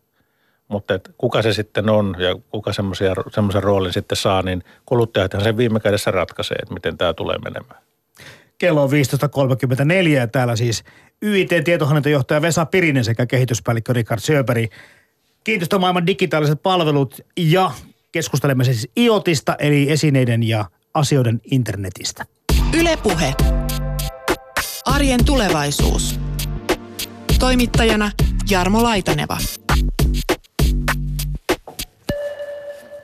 Mutta et kuka se sitten on ja kuka semmoisen roolin sitten saa, niin kuluttajathan sen viime kädessä ratkaisee, että miten tämä tulee menemään. Kello on 15.34 ja täällä siis YIT-tietohallintojohtaja Vesa Pirinen sekä kehityspäällikkö Richard Söperi. Kiinteistömaailman digitaaliset palvelut ja keskustelemme siis IoTista eli esineiden ja asioiden internetistä. Ylepuhe. Arjen tulevaisuus. Toimittajana Jarmo Laitaneva.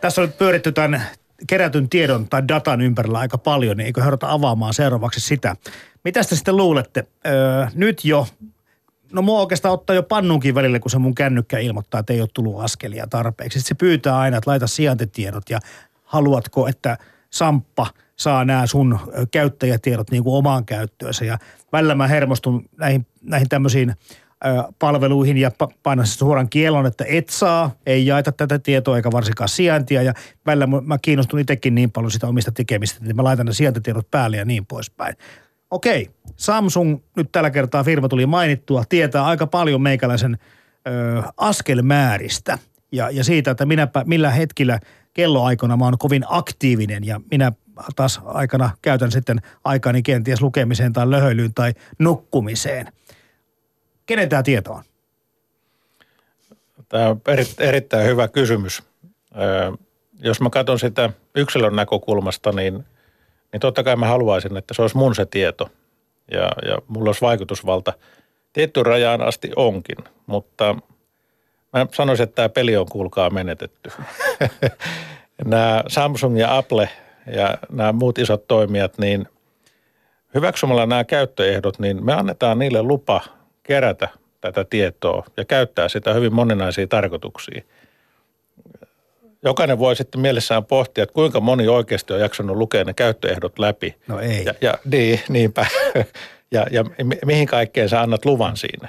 Tässä on nyt pyöritty tämän kerätyn tiedon tai datan ympärillä aika paljon, niin eikö herrata avaamaan seuraavaksi sitä. Mitä te sitten luulette? Öö, nyt jo, no mua oikeastaan ottaa jo pannunkin välillä, kun se mun kännykkä ilmoittaa, että ei ole tullut askelia tarpeeksi. Sitten se pyytää aina, että laita sijaintitiedot ja haluatko, että Samppa saa nämä sun käyttäjätiedot niin kuin omaan käyttöönsä. Ja välillä mä hermostun näihin, näihin tämmöisiin palveluihin ja painan suoran kielon, että et saa, ei jaeta tätä tietoa eikä varsinkaan sijaintia. Ja välillä mä kiinnostun itsekin niin paljon sitä omista tekemistä, että mä laitan ne sijaintitiedot päälle ja niin poispäin. Okei, Samsung, nyt tällä kertaa firma tuli mainittua, tietää aika paljon meikäläisen ö, askelmääristä ja, ja siitä, että minäpä, millä hetkillä kelloaikana mä oon kovin aktiivinen ja minä taas aikana käytän sitten aikani kenties lukemiseen tai löhöilyyn tai nukkumiseen. Kenen tämä tieto on? Tämä on eri, erittäin hyvä kysymys. Jos mä katson sitä yksilön näkökulmasta, niin, niin totta kai mä haluaisin, että se olisi mun se tieto ja, ja mulla olisi vaikutusvalta. Tietty rajaan asti onkin, mutta mä sanoisin, että tämä peli on kuulkaa menetetty. nämä Samsung ja Apple ja nämä muut isot toimijat, niin hyväksymällä nämä käyttöehdot, niin me annetaan niille lupa – kerätä tätä tietoa ja käyttää sitä hyvin moninaisiin tarkoituksiin. Jokainen voi sitten mielessään pohtia, että kuinka moni oikeasti on jaksanut lukea ne käyttöehdot läpi. No ei. Ja, ja niin, niinpä. ja, ja mihin kaikkeen sä annat luvan siinä.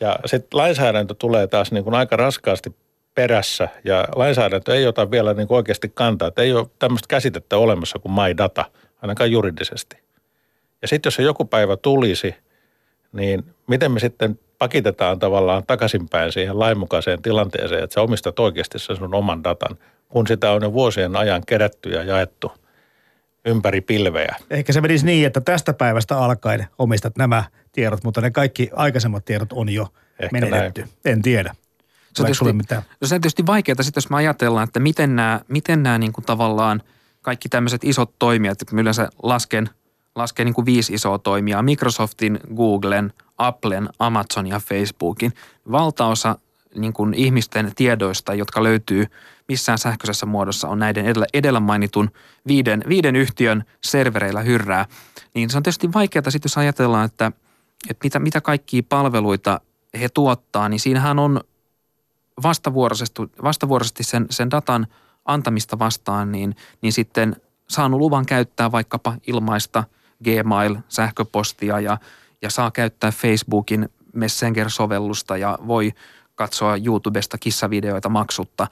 Ja sitten lainsäädäntö tulee taas niin kuin aika raskaasti perässä ja lainsäädäntö ei ota vielä niin oikeasti kantaa. Että ei ole tämmöistä käsitettä olemassa kuin my data, ainakaan juridisesti. Ja sitten jos se joku päivä tulisi – niin miten me sitten pakitetaan tavallaan takaisinpäin siihen lainmukaiseen tilanteeseen, että sä omistat oikeasti sen sun oman datan, kun sitä on jo vuosien ajan kerätty ja jaettu ympäri pilveä. Ehkä se menisi niin, että tästä päivästä alkaen omistat nämä tiedot, mutta ne kaikki aikaisemmat tiedot on jo Ehkä menetetty. Näin. En tiedä. Se on, tietysti, mitään? se on tietysti vaikeaa sitten, jos me ajatellaan, että miten nämä, miten nämä niin kuin tavallaan kaikki tämmöiset isot toimijat, että yleensä lasken – laskee niin kuin viisi isoa toimijaa, Microsoftin, Googlen, Applen, Amazon ja Facebookin. Valtaosa niin kuin ihmisten tiedoista, jotka löytyy missään sähköisessä muodossa, on näiden edellä, edellä mainitun viiden, viiden yhtiön servereillä hyrrää. Niin se on tietysti vaikeaa sitten, jos ajatellaan, että, että mitä, mitä kaikkia palveluita he tuottaa, niin siinähän on vastavuoroisesti, vastavuoroisesti sen, sen datan antamista vastaan, niin, niin sitten saanut luvan käyttää vaikkapa ilmaista – Gmail-sähköpostia ja, ja saa käyttää Facebookin Messenger-sovellusta ja voi katsoa YouTubesta kissavideoita maksutta.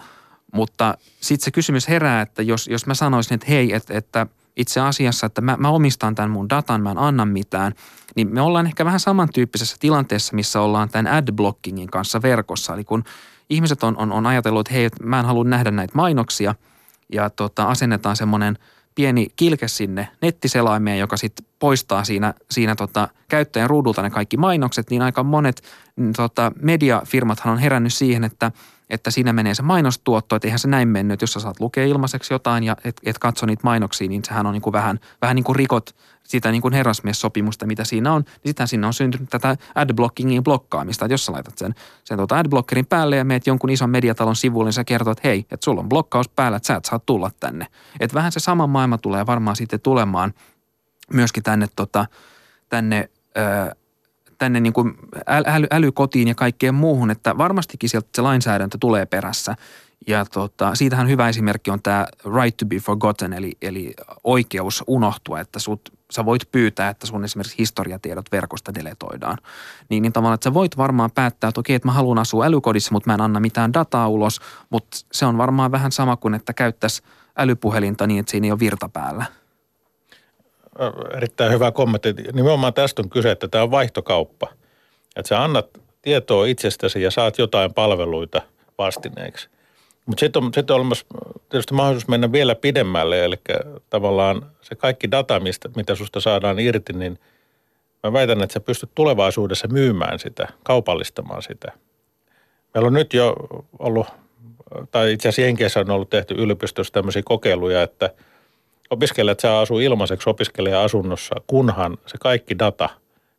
Mutta sitten se kysymys herää, että jos, jos mä sanoisin, että hei, että, että itse asiassa, että mä, mä omistan tämän mun datan, mä en anna mitään, niin me ollaan ehkä vähän samantyyppisessä tilanteessa, missä ollaan tämän adblockingin kanssa verkossa. Eli kun ihmiset on, on, on ajatellut, että hei, mä en halua nähdä näitä mainoksia. Ja tota, asennetaan semmoinen – pieni kilke sinne nettiselaimeen, joka sitten poistaa siinä, siinä tota, käyttäjän ruudulta ne kaikki mainokset, niin aika monet mm, tota, mediafirmathan on herännyt siihen, että, että siinä menee se mainostuotto, että eihän se näin mennyt, jos sä saat lukea ilmaiseksi jotain ja et, et katso niitä mainoksia, niin sehän on niin kuin vähän, vähän niin kuin rikot sitä niin kuin herrasmies-sopimusta, mitä siinä on, niin sittenhän siinä on syntynyt tätä adblockingin blokkaamista. Että jos sä laitat sen, sen tuota adblockerin päälle ja meet jonkun ison mediatalon sivulle, niin sä kertoo, että hei, että sulla on blokkaus päällä, että sä et saa tulla tänne. Että vähän se sama maailma tulee varmaan sitten tulemaan myöskin tänne, tota, tänne tänne niin kuin äly, älykotiin ja kaikkeen muuhun, että varmastikin sieltä se lainsäädäntö tulee perässä. Ja tota, siitähän hyvä esimerkki on tämä right to be forgotten, eli, eli oikeus unohtua, että sut, sä voit pyytää, että sun esimerkiksi historiatiedot verkosta deletoidaan. Niin, niin tavallaan, että sä voit varmaan päättää, että okei, että mä haluan asua älykodissa, mutta mä en anna mitään dataa ulos, mutta se on varmaan vähän sama kuin, että käyttäisi älypuhelinta niin, että siinä ei ole virta päällä. Erittäin hyvä kommentti. Nimenomaan tästä on kyse, että tämä on vaihtokauppa. Että sä annat tietoa itsestäsi ja saat jotain palveluita vastineeksi. Mutta sitten on, sit on olemassa tietysti mahdollisuus mennä vielä pidemmälle, eli tavallaan se kaikki data, mistä, mitä susta saadaan irti, niin mä väitän, että sä pystyt tulevaisuudessa myymään sitä, kaupallistamaan sitä. Meillä on nyt jo ollut, tai itse asiassa Jenkeissä on ollut tehty yliopistossa tämmöisiä kokeiluja, että opiskelijat saa asua ilmaiseksi opiskelija-asunnossa, kunhan se kaikki data,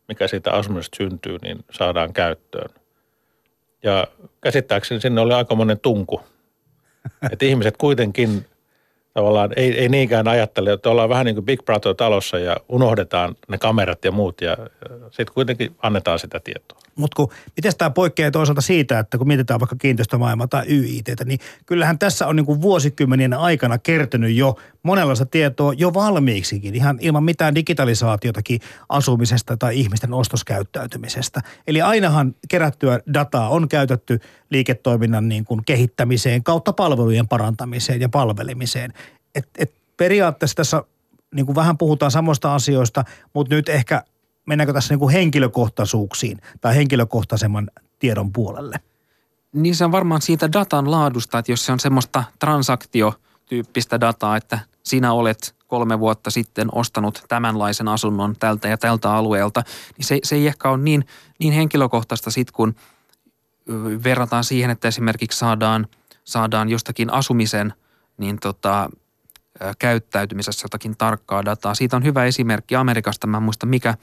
mikä siitä asumisesta syntyy, niin saadaan käyttöön. Ja käsittääkseni sinne oli aika monen tunku. Että ihmiset kuitenkin tavallaan ei, ei niinkään ajattele, että ollaan vähän niin kuin Big Brother talossa ja unohdetaan ne kamerat ja muut ja sitten kuitenkin annetaan sitä tietoa. Mutta kun, miten tämä poikkeaa toisaalta siitä, että kun mietitään vaikka kiinteistömaailmaa tai YIT, niin kyllähän tässä on niin vuosikymmenien aikana kertynyt jo monenlaista tietoa jo valmiiksikin, ihan ilman mitään digitalisaatiotakin asumisesta tai ihmisten ostoskäyttäytymisestä. Eli ainahan kerättyä dataa on käytetty liiketoiminnan niin kuin kehittämiseen kautta palvelujen parantamiseen ja palvelemiseen. Et, et periaatteessa tässä niin kuin vähän puhutaan samoista asioista, mutta nyt ehkä mennäänkö tässä niin kuin henkilökohtaisuuksiin tai henkilökohtaisemman tiedon puolelle? Niin se on varmaan siitä datan laadusta, että jos se on semmoista transaktiotyyppistä dataa, että sinä olet kolme vuotta sitten ostanut tämänlaisen asunnon tältä ja tältä alueelta, niin se, se ei ehkä ole niin, niin henkilökohtaista sitten, kun verrataan siihen, että esimerkiksi saadaan, saadaan jostakin asumisen niin tota, käyttäytymisessä jotakin tarkkaa dataa. Siitä on hyvä esimerkki Amerikasta, mä en muista mikä,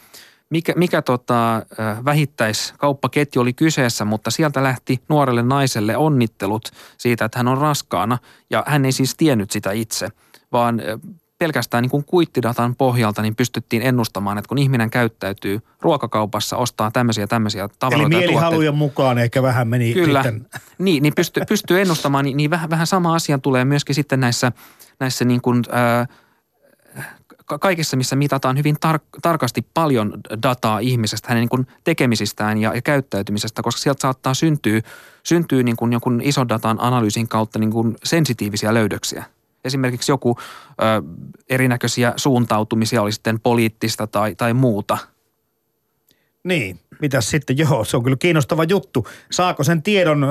mikä, mikä tota, vähittäiskauppaketju oli kyseessä, mutta sieltä lähti nuorelle naiselle onnittelut siitä, että hän on raskaana ja hän ei siis tiennyt sitä itse, vaan pelkästään niin kuin kuittidatan pohjalta niin pystyttiin ennustamaan, että kun ihminen käyttäytyy ruokakaupassa, ostaa tämmöisiä tämmöisiä tavaroita. Eli mielihalujen mukaan ehkä vähän meni Kyllä, sitten. niin, niin pystyy, pystyy ennustamaan, niin, niin vähän, vähän sama asia tulee myöskin sitten näissä, näissä niin kuin, ää, kaikessa, missä mitataan hyvin tar- tarkasti paljon dataa ihmisestä, hänen niin kuin tekemisistään ja, ja käyttäytymisestä, koska sieltä saattaa syntyä, syntyä niin kuin jonkun ison datan analyysin kautta niin kuin sensitiivisiä löydöksiä. Esimerkiksi joku ö, erinäköisiä suuntautumisia oli sitten poliittista tai, tai muuta. Niin, mitä sitten? Joo, se on kyllä kiinnostava juttu. Saako sen tiedon, ö,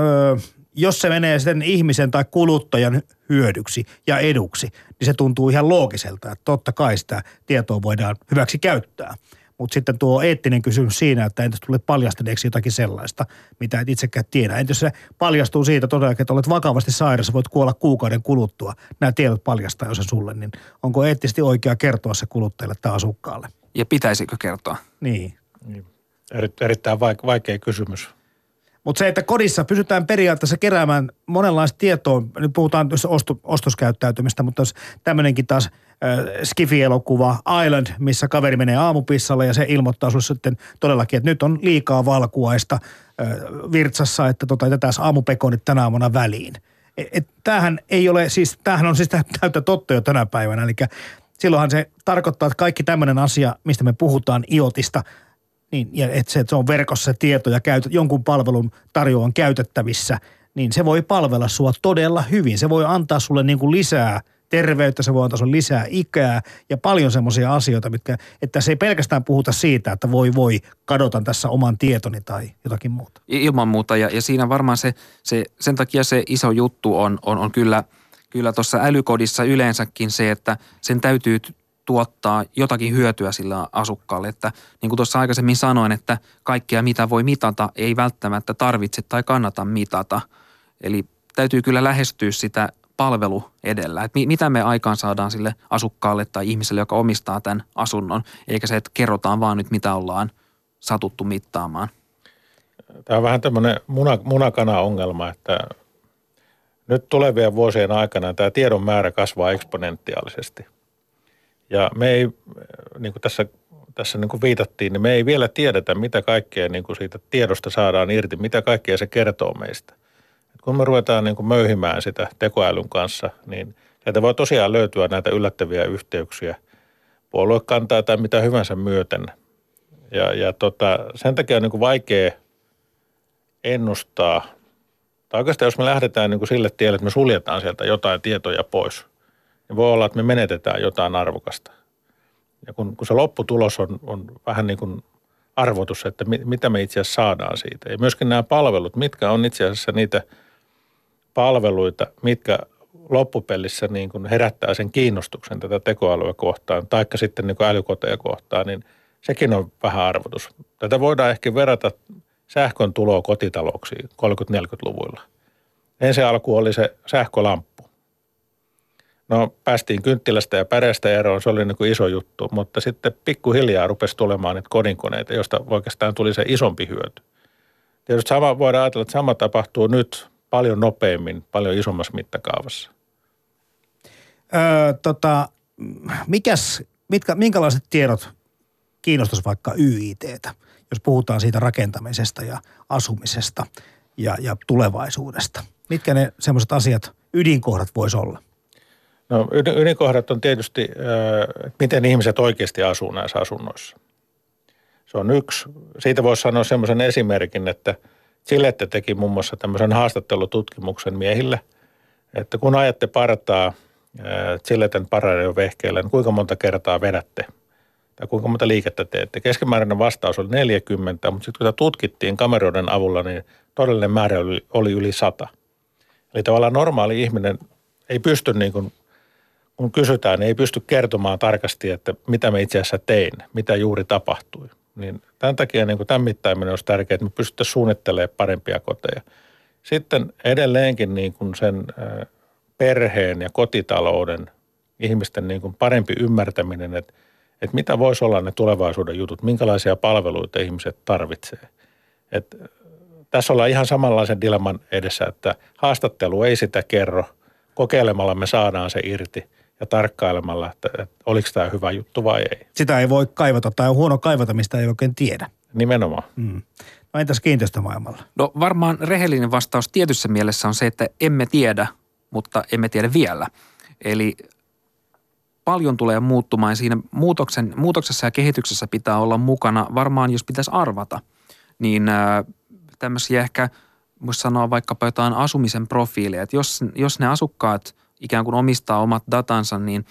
jos se menee sitten ihmisen tai kuluttajan hyödyksi ja eduksi, niin se tuntuu ihan loogiselta, että totta kai sitä tietoa voidaan hyväksi käyttää. Mutta sitten tuo eettinen kysymys siinä, että entäs tulee paljastaneeksi jotakin sellaista, mitä et itsekään tiedä. Entäs se paljastuu siitä todellakin, että olet vakavasti sairaus, voit kuolla kuukauden kuluttua. Nämä tiedot paljastaa jo se sulle, niin onko eettisesti oikea kertoa se kuluttajalle tai asukkaalle? Ja pitäisikö kertoa? Niin. niin. Erittäin vaikea kysymys. Mutta se, että kodissa pysytään periaatteessa keräämään monenlaista tietoa, nyt puhutaan osto, ostoskäyttäytymistä, mutta jos tämmöinenkin taas Skifi-elokuva Island, missä kaveri menee aamupissalle ja se ilmoittaa sinulle sitten todellakin, että nyt on liikaa valkuaista virtsassa, että tota, jätetään aamupekonit tänä aamuna väliin. Et, et, tämähän ei ole, siis tämähän on siis täyttä totta jo tänä päivänä, eli silloinhan se tarkoittaa, että kaikki tämmöinen asia, mistä me puhutaan IOTista – niin, ja että se, että se on verkossa se tieto ja käytät, jonkun palvelun tarjoavan käytettävissä, niin se voi palvella sua todella hyvin. Se voi antaa sulle niin kuin lisää terveyttä, se voi antaa sulle lisää ikää ja paljon semmoisia asioita, mitkä, että se ei pelkästään puhuta siitä, että voi voi, kadotan tässä oman tietoni tai jotakin muuta. Ilman muuta ja, ja siinä varmaan se, se, sen takia se iso juttu on, on, on kyllä, kyllä tuossa älykodissa yleensäkin se, että sen täytyy tuottaa jotakin hyötyä sillä asukkaalle. Että niin kuin tuossa aikaisemmin sanoin, että kaikkea mitä voi mitata ei välttämättä tarvitse tai kannata mitata. Eli täytyy kyllä lähestyä sitä palvelu edellä. Että mitä me aikaan saadaan sille asukkaalle tai ihmiselle, joka omistaa tämän asunnon, eikä se, että kerrotaan vaan nyt mitä ollaan satuttu mittaamaan. Tämä on vähän tämmöinen muna, munakana-ongelma, että nyt tulevien vuosien aikana tämä tiedon määrä kasvaa eksponentiaalisesti – ja me ei, niin kuin tässä, tässä niin kuin viitattiin, niin me ei vielä tiedetä, mitä kaikkea niin kuin siitä tiedosta saadaan irti, mitä kaikkea se kertoo meistä. Kun me ruvetaan niin kuin möyhimään sitä tekoälyn kanssa, niin sieltä voi tosiaan löytyä näitä yllättäviä yhteyksiä puoluekantaa tai mitä hyvänsä myöten. Ja, ja tota, sen takia on niin kuin vaikea ennustaa, tai oikeastaan jos me lähdetään niin kuin sille tielle, että me suljetaan sieltä jotain tietoja pois – niin voi olla, että me menetetään jotain arvokasta. Ja kun, kun se lopputulos on, on vähän niin kuin arvotus, että mit, mitä me itse asiassa saadaan siitä. Ja myöskin nämä palvelut, mitkä on itse asiassa niitä palveluita, mitkä loppupelissä niin kuin herättää sen kiinnostuksen tätä tekoälyä kohtaan, taikka sitten niin kuin älykoteja kohtaan, niin sekin on vähän arvotus. Tätä voidaan ehkä verrata sähkön tuloa kotitalouksiin 30-40-luvuilla. Ensin alku oli se sähkölamppu No päästiin kynttilästä ja päreestä eroon, se oli niin kuin iso juttu, mutta sitten pikkuhiljaa rupesi tulemaan niitä kodinkoneita, joista oikeastaan tuli se isompi hyöty. Tietysti sama, voidaan ajatella, että sama tapahtuu nyt paljon nopeammin, paljon isommassa mittakaavassa. Öö, tota, mikäs, mitkä, minkälaiset tiedot kiinnostaisi vaikka YITtä, jos puhutaan siitä rakentamisesta ja asumisesta ja, ja tulevaisuudesta? Mitkä ne semmoiset asiat, ydinkohdat voisi olla? No ydinkohdat on tietysti, että miten ihmiset oikeasti asuu näissä asunnoissa. Se on yksi. Siitä voisi sanoa semmoisen esimerkin, että Chilette teki muun muassa tämmöisen haastattelututkimuksen miehille, että kun ajatte partaa Chilleten vehkeellä, niin kuinka monta kertaa vedätte tai kuinka monta liikettä teette. Keskimääräinen vastaus oli 40, mutta sitten kun sitä tutkittiin kameroiden avulla, niin todellinen määrä oli, oli yli 100. Eli tavallaan normaali ihminen ei pysty niin kuin kun kysytään, niin ei pysty kertomaan tarkasti, että mitä me itse asiassa tein, mitä juuri tapahtui. Niin tämän takia niin kuin tämän mittaaminen olisi tärkeää, että me pystyttäisiin suunnittelemaan parempia koteja. Sitten edelleenkin niin kuin sen perheen ja kotitalouden ihmisten niin kuin parempi ymmärtäminen, että, että mitä voisi olla ne tulevaisuuden jutut, minkälaisia palveluita ihmiset tarvitsee. Että tässä ollaan ihan samanlaisen dilemman edessä, että haastattelu ei sitä kerro, kokeilemalla me saadaan se irti – ja tarkkailemalla, että, että oliko tämä hyvä juttu vai ei. Sitä ei voi kaivata tai on huono kaivata, mistä ei oikein tiedä. Nimenomaan. Mm. No entäs kiinteistömaailmalla? No varmaan rehellinen vastaus tietyssä mielessä on se, että emme tiedä, mutta emme tiedä vielä. Eli paljon tulee muuttumaan ja siinä muutoksen, muutoksessa ja kehityksessä pitää olla mukana. Varmaan jos pitäisi arvata, niin äh, tämmöisiä ehkä voisi sanoa vaikkapa jotain asumisen profiileja. Että jos, jos ne asukkaat – ikään kuin omistaa omat datansa, niin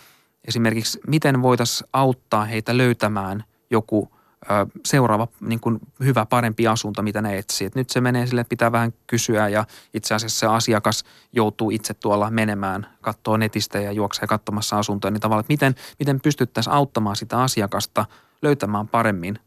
esimerkiksi miten voitaisiin auttaa heitä löytämään joku ö, seuraava niin kuin hyvä, parempi asunto, mitä ne etsii. Et nyt se menee sille, pitää vähän kysyä ja itse asiassa se asiakas joutuu itse tuolla menemään, katsoo netistä ja juoksee katsomassa asuntoja, niin tavallaan, että miten, miten pystyttäisiin auttamaan sitä asiakasta löytämään paremmin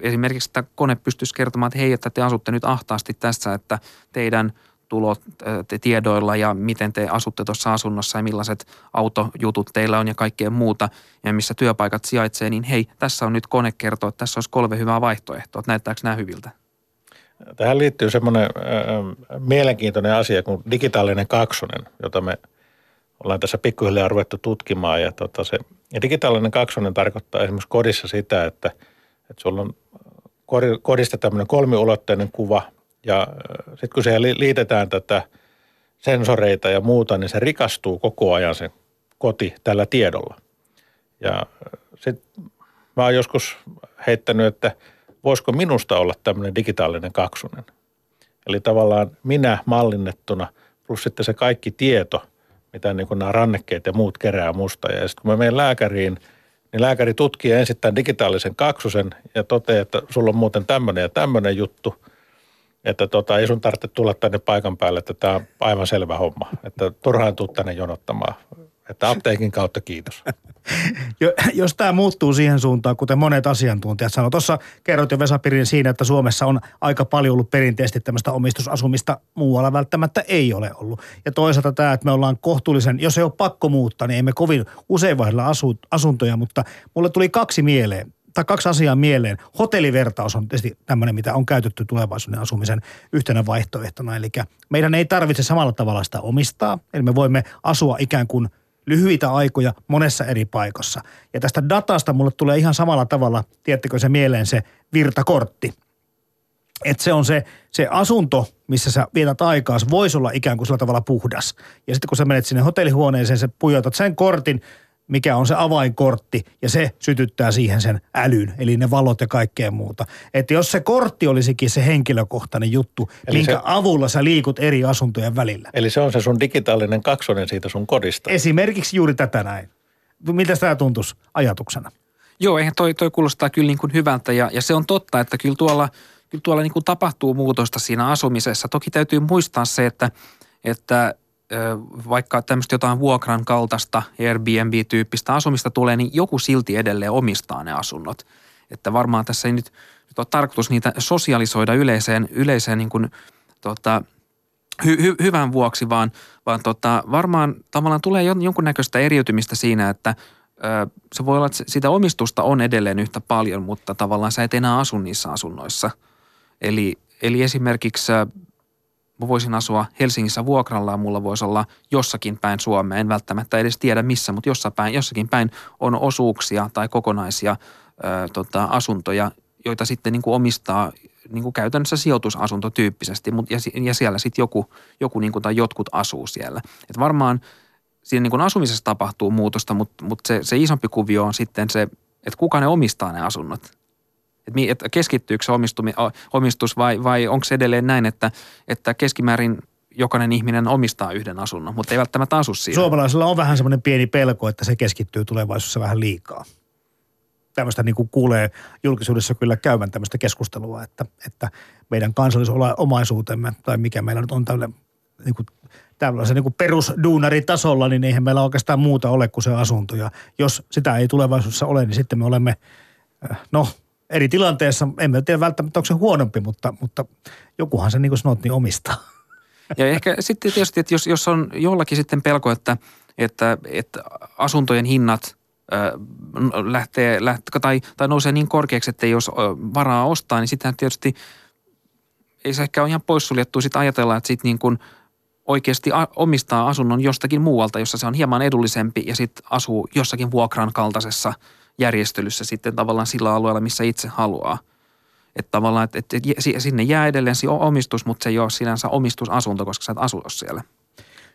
Esimerkiksi että kone pystyisi kertomaan, että hei, että te asutte nyt ahtaasti tässä, että teidän – tulotiedoilla ja miten te asutte tuossa asunnossa ja millaiset autojutut teillä on ja kaikkea muuta ja missä työpaikat sijaitsee, niin hei, tässä on nyt kone kertoo, että tässä olisi kolme hyvää vaihtoehtoa. Näyttääkö nämä hyviltä? Tähän liittyy semmoinen mielenkiintoinen asia kuin digitaalinen kaksonen, jota me ollaan tässä pikkuhiljaa ruvettu tutkimaan. Ja, tota se, ja digitaalinen kaksonen tarkoittaa esimerkiksi kodissa sitä, että, että sulla on kodista tämmöinen kolmiulotteinen kuva – ja äh, sitten kun siihen liitetään tätä sensoreita ja muuta, niin se rikastuu koko ajan se koti tällä tiedolla. Ja äh, sitten mä oon joskus heittänyt, että voisiko minusta olla tämmöinen digitaalinen kaksonen. Eli tavallaan minä mallinnettuna plus sitten se kaikki tieto, mitä niin kuin nämä rannekkeet ja muut kerää musta. Ja sitten kun mä menen lääkäriin, niin lääkäri tutkii ensin tämän digitaalisen kaksosen ja toteaa, että sulla on muuten tämmöinen ja tämmöinen juttu – että tota, ei sun tarvitse tulla tänne paikan päälle, että tämä on aivan selvä homma. Että turhaan tuu tänne jonottamaan. Että apteekin kautta kiitos. Jos tämä muuttuu siihen suuntaan, kuten monet asiantuntijat sanoivat. Tuossa kerroit jo Vesapirin siinä, että Suomessa on aika paljon ollut perinteisesti tämmöistä omistusasumista. Muualla välttämättä ei ole ollut. Ja toisaalta tämä, että me ollaan kohtuullisen, jos ei ole pakko muuttaa, niin emme kovin usein vaihdella asuntoja, mutta mulle tuli kaksi mieleen tai kaksi asiaa mieleen. Hotellivertaus on tietysti tämmöinen, mitä on käytetty tulevaisuuden asumisen yhtenä vaihtoehtona. Eli meidän ei tarvitse samalla tavalla sitä omistaa. Eli me voimme asua ikään kuin lyhyitä aikoja monessa eri paikassa. Ja tästä datasta mulle tulee ihan samalla tavalla, tiedättekö se mieleen, se virtakortti. Että se on se, se asunto, missä sä vietät aikaa, voisi olla ikään kuin sillä tavalla puhdas. Ja sitten kun sä menet sinne hotellihuoneeseen, sä pujotat sen kortin, mikä on se avainkortti ja se sytyttää siihen sen älyn, eli ne valot ja kaikkea muuta. Että jos se kortti olisikin se henkilökohtainen juttu, eli minkä se, avulla sä liikut eri asuntojen välillä. Eli se on se sun digitaalinen kaksonen siitä sun kodista. Esimerkiksi juuri tätä näin. Mitä tämä tuntuisi ajatuksena? Joo, eihän toi, toi kuulostaa kyllä niin kuin hyvältä ja, ja se on totta, että kyllä tuolla, kyllä tuolla niin kuin tapahtuu muutosta siinä asumisessa. Toki täytyy muistaa se, että, että vaikka tämmöistä jotain vuokran kaltaista Airbnb-tyyppistä asumista tulee, niin joku silti edelleen omistaa ne asunnot. Että varmaan tässä ei nyt, nyt ole tarkoitus niitä sosialisoida yleiseen, yleiseen niin kuin, tota, hy, hy, hyvän vuoksi, vaan, vaan tota, varmaan tavallaan tulee jonkunnäköistä eriytymistä siinä, että ö, se voi olla, että sitä omistusta on edelleen yhtä paljon, mutta tavallaan sä et enää asu niissä asunnoissa. Eli, eli esimerkiksi mä voisin asua Helsingissä vuokralla ja mulla voisi olla jossakin päin Suomea, en välttämättä edes tiedä missä, mutta jossakin päin, jossakin päin on osuuksia tai kokonaisia ö, tota, asuntoja, joita sitten niin kuin omistaa niin kuin käytännössä sijoitusasuntotyyppisesti, mut, ja, ja siellä sitten joku, joku niin kuin, tai jotkut asuu siellä. Et varmaan siinä niin kuin asumisessa tapahtuu muutosta, mutta, mutta se, se isompi kuvio on sitten se, että kuka ne omistaa ne asunnot. Että et keskittyykö se omistus vai, vai onko se edelleen näin, että, että keskimäärin jokainen ihminen omistaa yhden asunnon, mutta ei välttämättä asu siinä. Suomalaisilla on vähän semmoinen pieni pelko, että se keskittyy tulevaisuudessa vähän liikaa. Tämmöistä niin kuin kuulee julkisuudessa kyllä käyvän tämmöistä keskustelua, että, että meidän kansallisomaisuutemme tai mikä meillä nyt on tälle niin kuin tällaisen niin perusduunaritasolla, niin eihän meillä oikeastaan muuta ole kuin se asunto. Ja jos sitä ei tulevaisuudessa ole, niin sitten me olemme, äh, no eri tilanteessa, emme tiedä välttämättä onko se huonompi, mutta, mutta jokuhan se niin kuin sanot, niin omistaa. Ja ehkä sitten tietysti, että jos, jos on jollakin sitten pelko, että, että, että asuntojen hinnat lähtee, lähtee tai, tai nousee niin korkeaksi, että olisi varaa ostaa, niin sitten tietysti ei se ehkä ole ihan poissuljettu sitten ajatella, että sitten niin kuin oikeasti omistaa asunnon jostakin muualta, jossa se on hieman edullisempi ja sitten asuu jossakin vuokran kaltaisessa – järjestelyssä sitten tavallaan sillä alueella, missä itse haluaa. Että tavallaan, että, että sinne jää edelleen omistus, mutta se ei ole sinänsä omistusasunto, koska sä et asu siellä.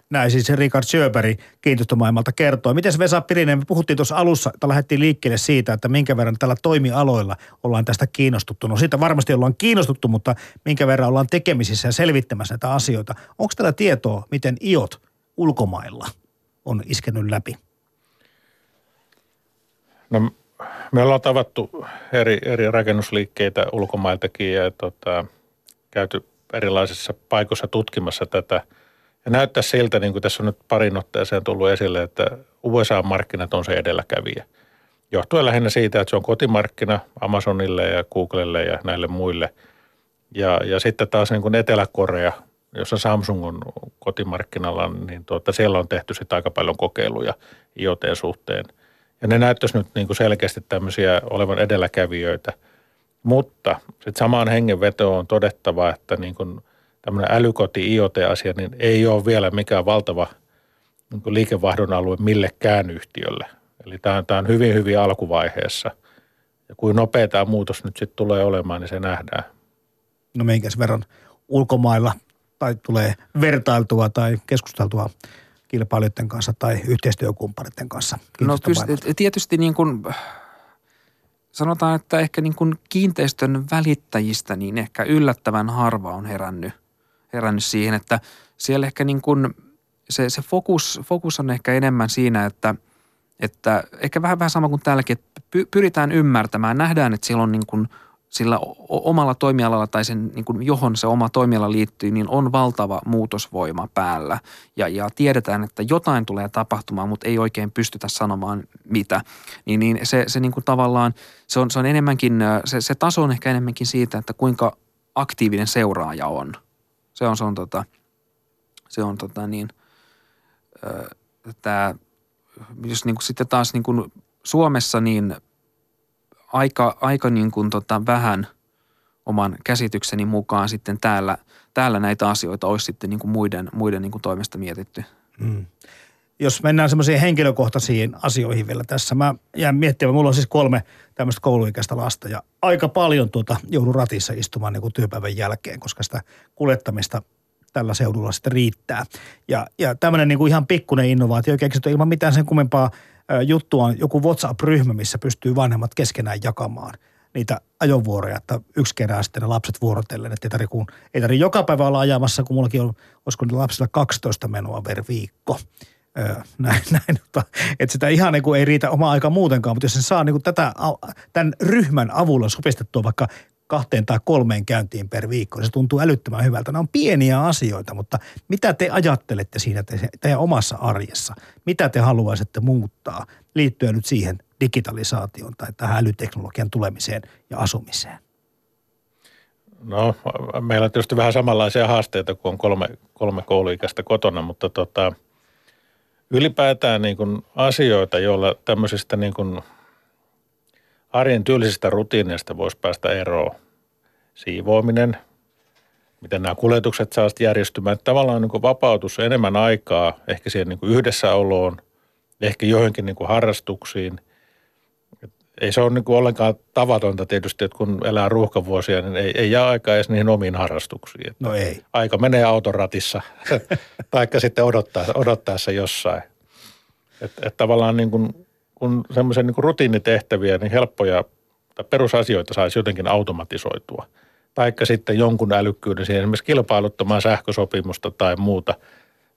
Näin siis Richard Sjöberg kiinteistömaailmalta kertoo. Miten Vesa Pirinen, me puhuttiin tuossa alussa, että lähdettiin liikkeelle siitä, että minkä verran tällä toimialoilla ollaan tästä kiinnostuttu. No siitä varmasti ollaan kiinnostuttu, mutta minkä verran ollaan tekemisissä ja selvittämässä näitä asioita. Onko tällä tietoa, miten iot ulkomailla on iskenyt läpi? No me ollaan tavattu eri, eri rakennusliikkeitä ulkomailtakin ja tota, käyty erilaisissa paikoissa tutkimassa tätä. Ja näyttää siltä, niin kuin tässä on nyt parin otteeseen tullut esille, että USA-markkinat on se edelläkävijä. Johtuen lähinnä siitä, että se on kotimarkkina Amazonille ja Googlelle ja näille muille. Ja, ja sitten taas niin kuin Etelä-Korea, jossa Samsung on kotimarkkinalla, niin tuota, siellä on tehty sitten aika paljon kokeiluja IoT-suhteen – ja ne näyttäisi nyt niin kuin selkeästi tämmöisiä olevan edelläkävijöitä. Mutta sitten samaan hengenvetoon on todettava, että niin kuin tämmöinen älykoti IoT-asia niin ei ole vielä mikään valtava niin kuin liikevaihdon alue millekään yhtiölle. Eli tämä on, tämä on hyvin, hyvin alkuvaiheessa. Ja kuin nopea tämä muutos nyt sitten tulee olemaan, niin se nähdään. No minkäs verran ulkomailla tai tulee vertailtua tai keskusteltua kilpailijoiden kanssa tai yhteistyökumppaneiden kanssa? No kyllä tietysti niin kuin, sanotaan, että ehkä niin kuin kiinteistön välittäjistä niin ehkä yllättävän harva on herännyt, herännyt siihen, että siellä ehkä niin kuin se, se fokus, fokus on ehkä enemmän siinä, että, että ehkä vähän, vähän sama kuin täälläkin, että pyritään ymmärtämään, nähdään, että siellä on niin kuin – sillä omalla toimialalla tai sen, niin kuin johon se oma toimiala liittyy, niin on valtava muutosvoima päällä. Ja, ja tiedetään, että jotain tulee tapahtumaan, mutta ei oikein pystytä sanomaan mitä. Niin, niin se, se niin kuin tavallaan, se on, se on enemmänkin, se, se taso on ehkä enemmänkin siitä, että kuinka aktiivinen seuraaja on. Se on, se on tota, se on tota niin, tämä, jos niin kuin sitten taas niin kuin Suomessa, niin – aika, aika niin kuin tota vähän oman käsitykseni mukaan sitten täällä, täällä näitä asioita olisi sitten niin kuin muiden, muiden niin kuin toimesta mietitty. Mm. Jos mennään semmoisiin henkilökohtaisiin asioihin vielä tässä. Mä jään miettimään, mulla on siis kolme tämmöistä kouluikäistä lasta ja aika paljon tuota joudun ratissa istumaan niin kuin työpäivän jälkeen, koska sitä kuljettamista tällä seudulla sitten riittää. Ja, ja tämmöinen niin kuin ihan pikkuinen innovaatio keksitty ilman mitään sen kummempaa – juttu on joku WhatsApp-ryhmä, missä pystyy vanhemmat keskenään jakamaan niitä ajovuoroja, että yksi kerää sitten ne lapset vuorotellen, että ei tarvitse, kun, ei tarvitse joka päivä olla ajamassa, kun mullakin on, olisiko lapsilla 12 menoa per viikko. Öö, näin, näin, että sitä ihan niin kuin ei riitä oma aika muutenkaan, mutta jos se saa niin kuin tätä, tämän ryhmän avulla sopistettua vaikka kahteen tai kolmeen käyntiin per viikko. Se tuntuu älyttömän hyvältä. Nämä on pieniä asioita, mutta mitä te ajattelette siinä te, teidän omassa arjessa? Mitä te haluaisitte muuttaa liittyen nyt siihen digitalisaatioon tai tähän älyteknologian tulemiseen ja asumiseen? No, meillä on tietysti vähän samanlaisia haasteita, kun on kolme, kolme kouluikäistä kotona, mutta tota, ylipäätään niin kuin asioita, joilla tämmöisistä niin kuin arjen tyylisistä rutiineista voisi päästä eroon. Siivoaminen, miten nämä kuljetukset saa järjestymään. Tavallaan niin vapautus enemmän aikaa ehkä siihen niin yhdessäoloon, ehkä johonkin niin harrastuksiin. Et ei se ole niin ollenkaan tavatonta tietysti, että kun elää ruuhkavuosia, niin ei, ei jää aikaa edes niihin omiin harrastuksiin. Että No ei. Aika menee autoratissa, taikka sitten odottaa, odottaessa jossain. Että et tavallaan niin kuin, kun semmoisen niin rutiinitehtäviä, niin helppoja tai perusasioita saisi jotenkin automatisoitua. Taikka sitten jonkun älykkyyden siihen esimerkiksi kilpailuttamaan sähkösopimusta tai muuta.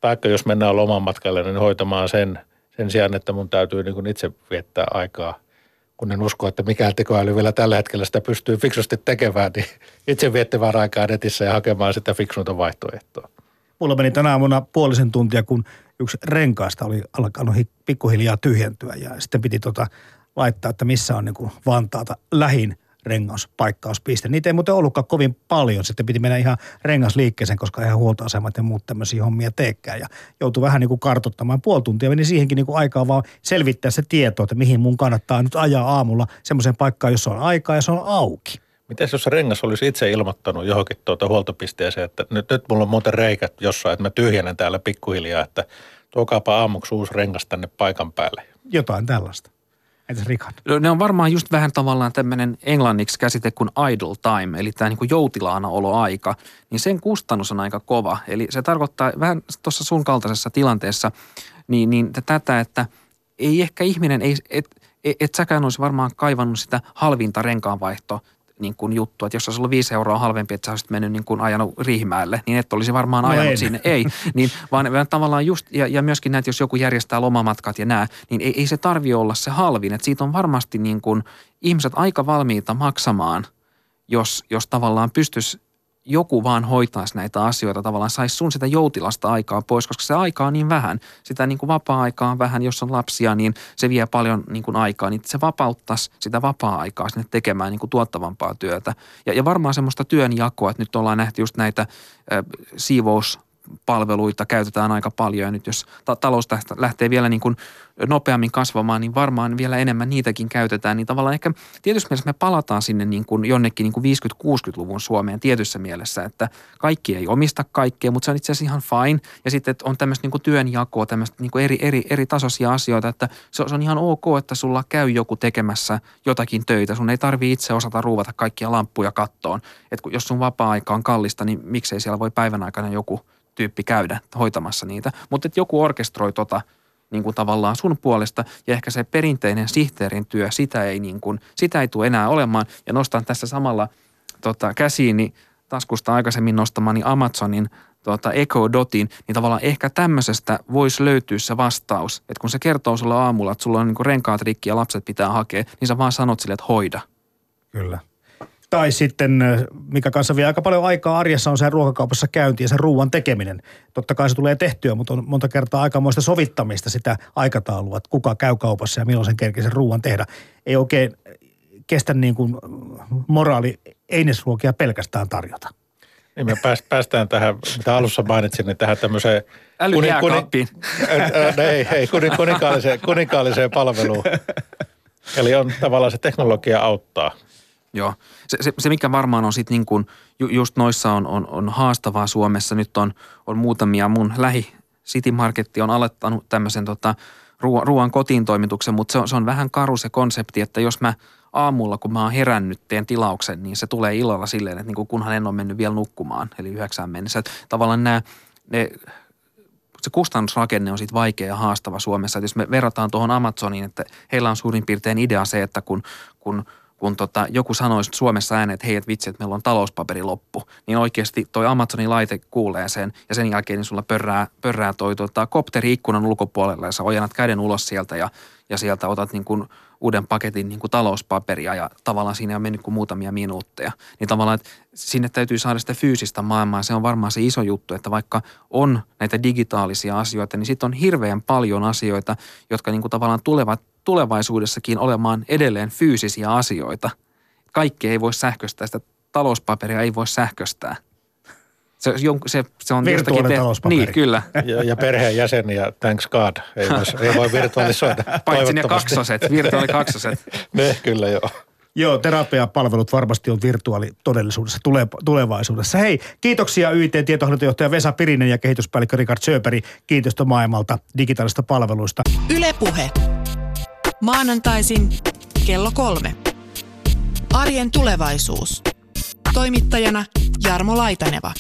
Taikka jos mennään lomamatkalle, niin hoitamaan sen, sen sijaan, että mun täytyy niin kuin itse viettää aikaa. Kun en usko, että mikään tekoäly vielä tällä hetkellä sitä pystyy fiksusti tekemään, niin itse viettämään aikaa netissä ja hakemaan sitä fiksuinta vaihtoehtoa. Mulla meni tänä aamuna puolisen tuntia, kun yksi renkaasta oli alkanut hi- pikkuhiljaa tyhjentyä ja sitten piti tota laittaa, että missä on niin kuin Vantaata lähin rengaspaikkauspiste. Niitä ei muuten ollutkaan kovin paljon. Sitten piti mennä ihan rengasliikkeeseen, koska ihan huoltoasemat ja muut tämmöisiä hommia teekään. Ja joutui vähän niin kuin kartottamaan. Puoli tuntia meni siihenkin niin kuin aikaa vaan selvittää se tieto, että mihin mun kannattaa nyt ajaa aamulla semmoiseen paikkaan, jossa on aikaa ja se on auki. Miten jos se rengas olisi itse ilmoittanut johonkin tuota huoltopisteeseen, että nyt, nyt mulla on muuten reikät jossain, että mä tyhjennän täällä pikkuhiljaa, että tuokaapa aamuksi uusi rengas tänne paikan päälle. Jotain tällaista. Entäs Rikan? No, ne on varmaan just vähän tavallaan tämmöinen englanniksi käsite kuin idle time, eli tämä niin joutilaana oloaika, niin sen kustannus on aika kova. Eli se tarkoittaa vähän tuossa sun kaltaisessa tilanteessa niin, niin tätä, että ei ehkä ihminen, ei, et, et, et säkään olisi varmaan kaivannut sitä halvinta renkaanvaihto niin kuin juttu, että jos olisi ollut viisi euroa halvempi, että sä olisit mennyt niin kuin ajanut Riihimäelle, niin et olisi varmaan No ajanut en. sinne. Ei, niin, vaan, vaan tavallaan just, ja, ja myöskin näitä, jos joku järjestää lomamatkat ja nää, niin ei, ei se tarvi olla se halvin. Että siitä on varmasti niin kuin ihmiset aika valmiita maksamaan, jos, jos tavallaan pystyisi joku vaan hoitaisi näitä asioita, tavallaan saisi sun sitä joutilasta aikaa pois, koska se aika on niin vähän. Sitä niin kuin vapaa-aikaa on vähän, jos on lapsia, niin se vie paljon niin kuin aikaa, niin se vapauttaisi sitä vapaa-aikaa sinne tekemään niin kuin tuottavampaa työtä. Ja, ja varmaan semmoista työnjakoa, että nyt ollaan nähty just näitä äh, siivous palveluita käytetään aika paljon ja nyt jos ta- talous lähtee vielä niin kuin nopeammin kasvamaan, niin varmaan vielä enemmän niitäkin käytetään. Niin tavallaan ehkä tietysti mielessä me palataan sinne niin kuin jonnekin niin kuin 50-60-luvun Suomeen tietyssä mielessä, että kaikki ei omista kaikkea, mutta se on itse asiassa ihan fine. Ja sitten että on tämmöistä niin kuin työnjakoa, tämmöistä niin kuin eri, eri, eri tasoisia asioita, että se on, ihan ok, että sulla käy joku tekemässä jotakin töitä. Sun ei tarvi itse osata ruuvata kaikkia lamppuja kattoon. Että jos sun vapaa-aika on kallista, niin miksei siellä voi päivän aikana joku tyyppi käydä hoitamassa niitä. Mutta että joku orkestroi tota niin kuin tavallaan sun puolesta ja ehkä se perinteinen sihteerin työ, sitä ei, niin kuin, sitä ei tule enää olemaan. Ja nostan tässä samalla tota, käsiini taskusta aikaisemmin nostamani Amazonin tota, Echo Dotin, niin tavallaan ehkä tämmöisestä voisi löytyä se vastaus. Että kun se kertoo sulle aamulla, että sulla on niin renkaat rikki ja lapset pitää hakea, niin sä vaan sanot sille, että hoida. Kyllä. Tai sitten, mikä kanssa vie aika paljon aikaa arjessa, on se ruokakaupassa käynti ja se ruuan tekeminen. Totta kai se tulee tehtyä, mutta on monta kertaa aikamoista sovittamista sitä aikataulua, että kuka käy kaupassa ja milloin sen kerkee sen ruuan tehdä. Ei oikein kestä niin kuin moraali einesruokia pelkästään tarjota. Niin me pääs- päästään tähän, mitä alussa mainitsin, niin tähän tämmöiseen... Älyjääkaappiin. Äh, äh, ei, ei, kunin, kuninkaalliseen, kuninkaalliseen palveluun. Eli on tavallaan se teknologia auttaa. Joo. Se, se, se mikä varmaan on sitten niin kuin, ju, just noissa on, on, on haastavaa Suomessa. Nyt on, on muutamia mun lähi City Marketti on aloittanut tämmöisen tota, ruoan, ruoan kotiin toimituksen, mutta se on, se on vähän karu se konsepti, että jos mä aamulla, kun mä oon herännyt, teen tilauksen, niin se tulee illalla silleen, että niin kuin kunhan en ole mennyt vielä nukkumaan, eli yhdeksään mennessä. Että tavallaan nämä, ne, se kustannusrakenne on sitten vaikea ja haastava Suomessa. Että jos me verrataan tuohon Amazoniin, että heillä on suurin piirtein idea se, että kun, kun kun tota, joku sanoisi Suomessa ääneen, että hei, et vitsi, että meillä on talouspaperi loppu, niin oikeasti toi Amazonin laite kuulee sen ja sen jälkeen niin sulla pörrää, pörrää toi tota, kopteri ikkunan ulkopuolella ja sä ojannat käden ulos sieltä ja, ja sieltä otat niin kuin uuden paketin niin kuin talouspaperia ja tavallaan siinä on mennyt kuin muutamia minuutteja. Niin tavallaan, että sinne täytyy saada sitä fyysistä maailmaa. Se on varmaan se iso juttu, että vaikka on näitä digitaalisia asioita, niin sitten on hirveän paljon asioita, jotka niin kuin tavallaan tulevat tulevaisuudessakin olemaan edelleen fyysisiä asioita. Kaikki ei voi sähköistää, sitä talouspaperia ei voi sähköistää. Se, jon- se, se on Virtuaalinen jostakin talouspaperi. Niin, kyllä. Ja, ja perheenjäseniä, thanks God, ei, myös, ei voi virtualisoida. Paitsi ne kaksoset, virtuaalikaksoset. Ne, kyllä joo. Joo, terapiapalvelut varmasti on virtuaalitodellisuudessa tule, tulevaisuudessa. Hei, kiitoksia YIT tietohallintojohtaja Vesa Pirinen ja kehityspäällikkö Richard Söperi kiinteistömaailmalta digitaalista palveluista. Ylepuhe. Maanantaisin kello kolme. Arjen tulevaisuus. Toimittajana Jarmo Laitaneva.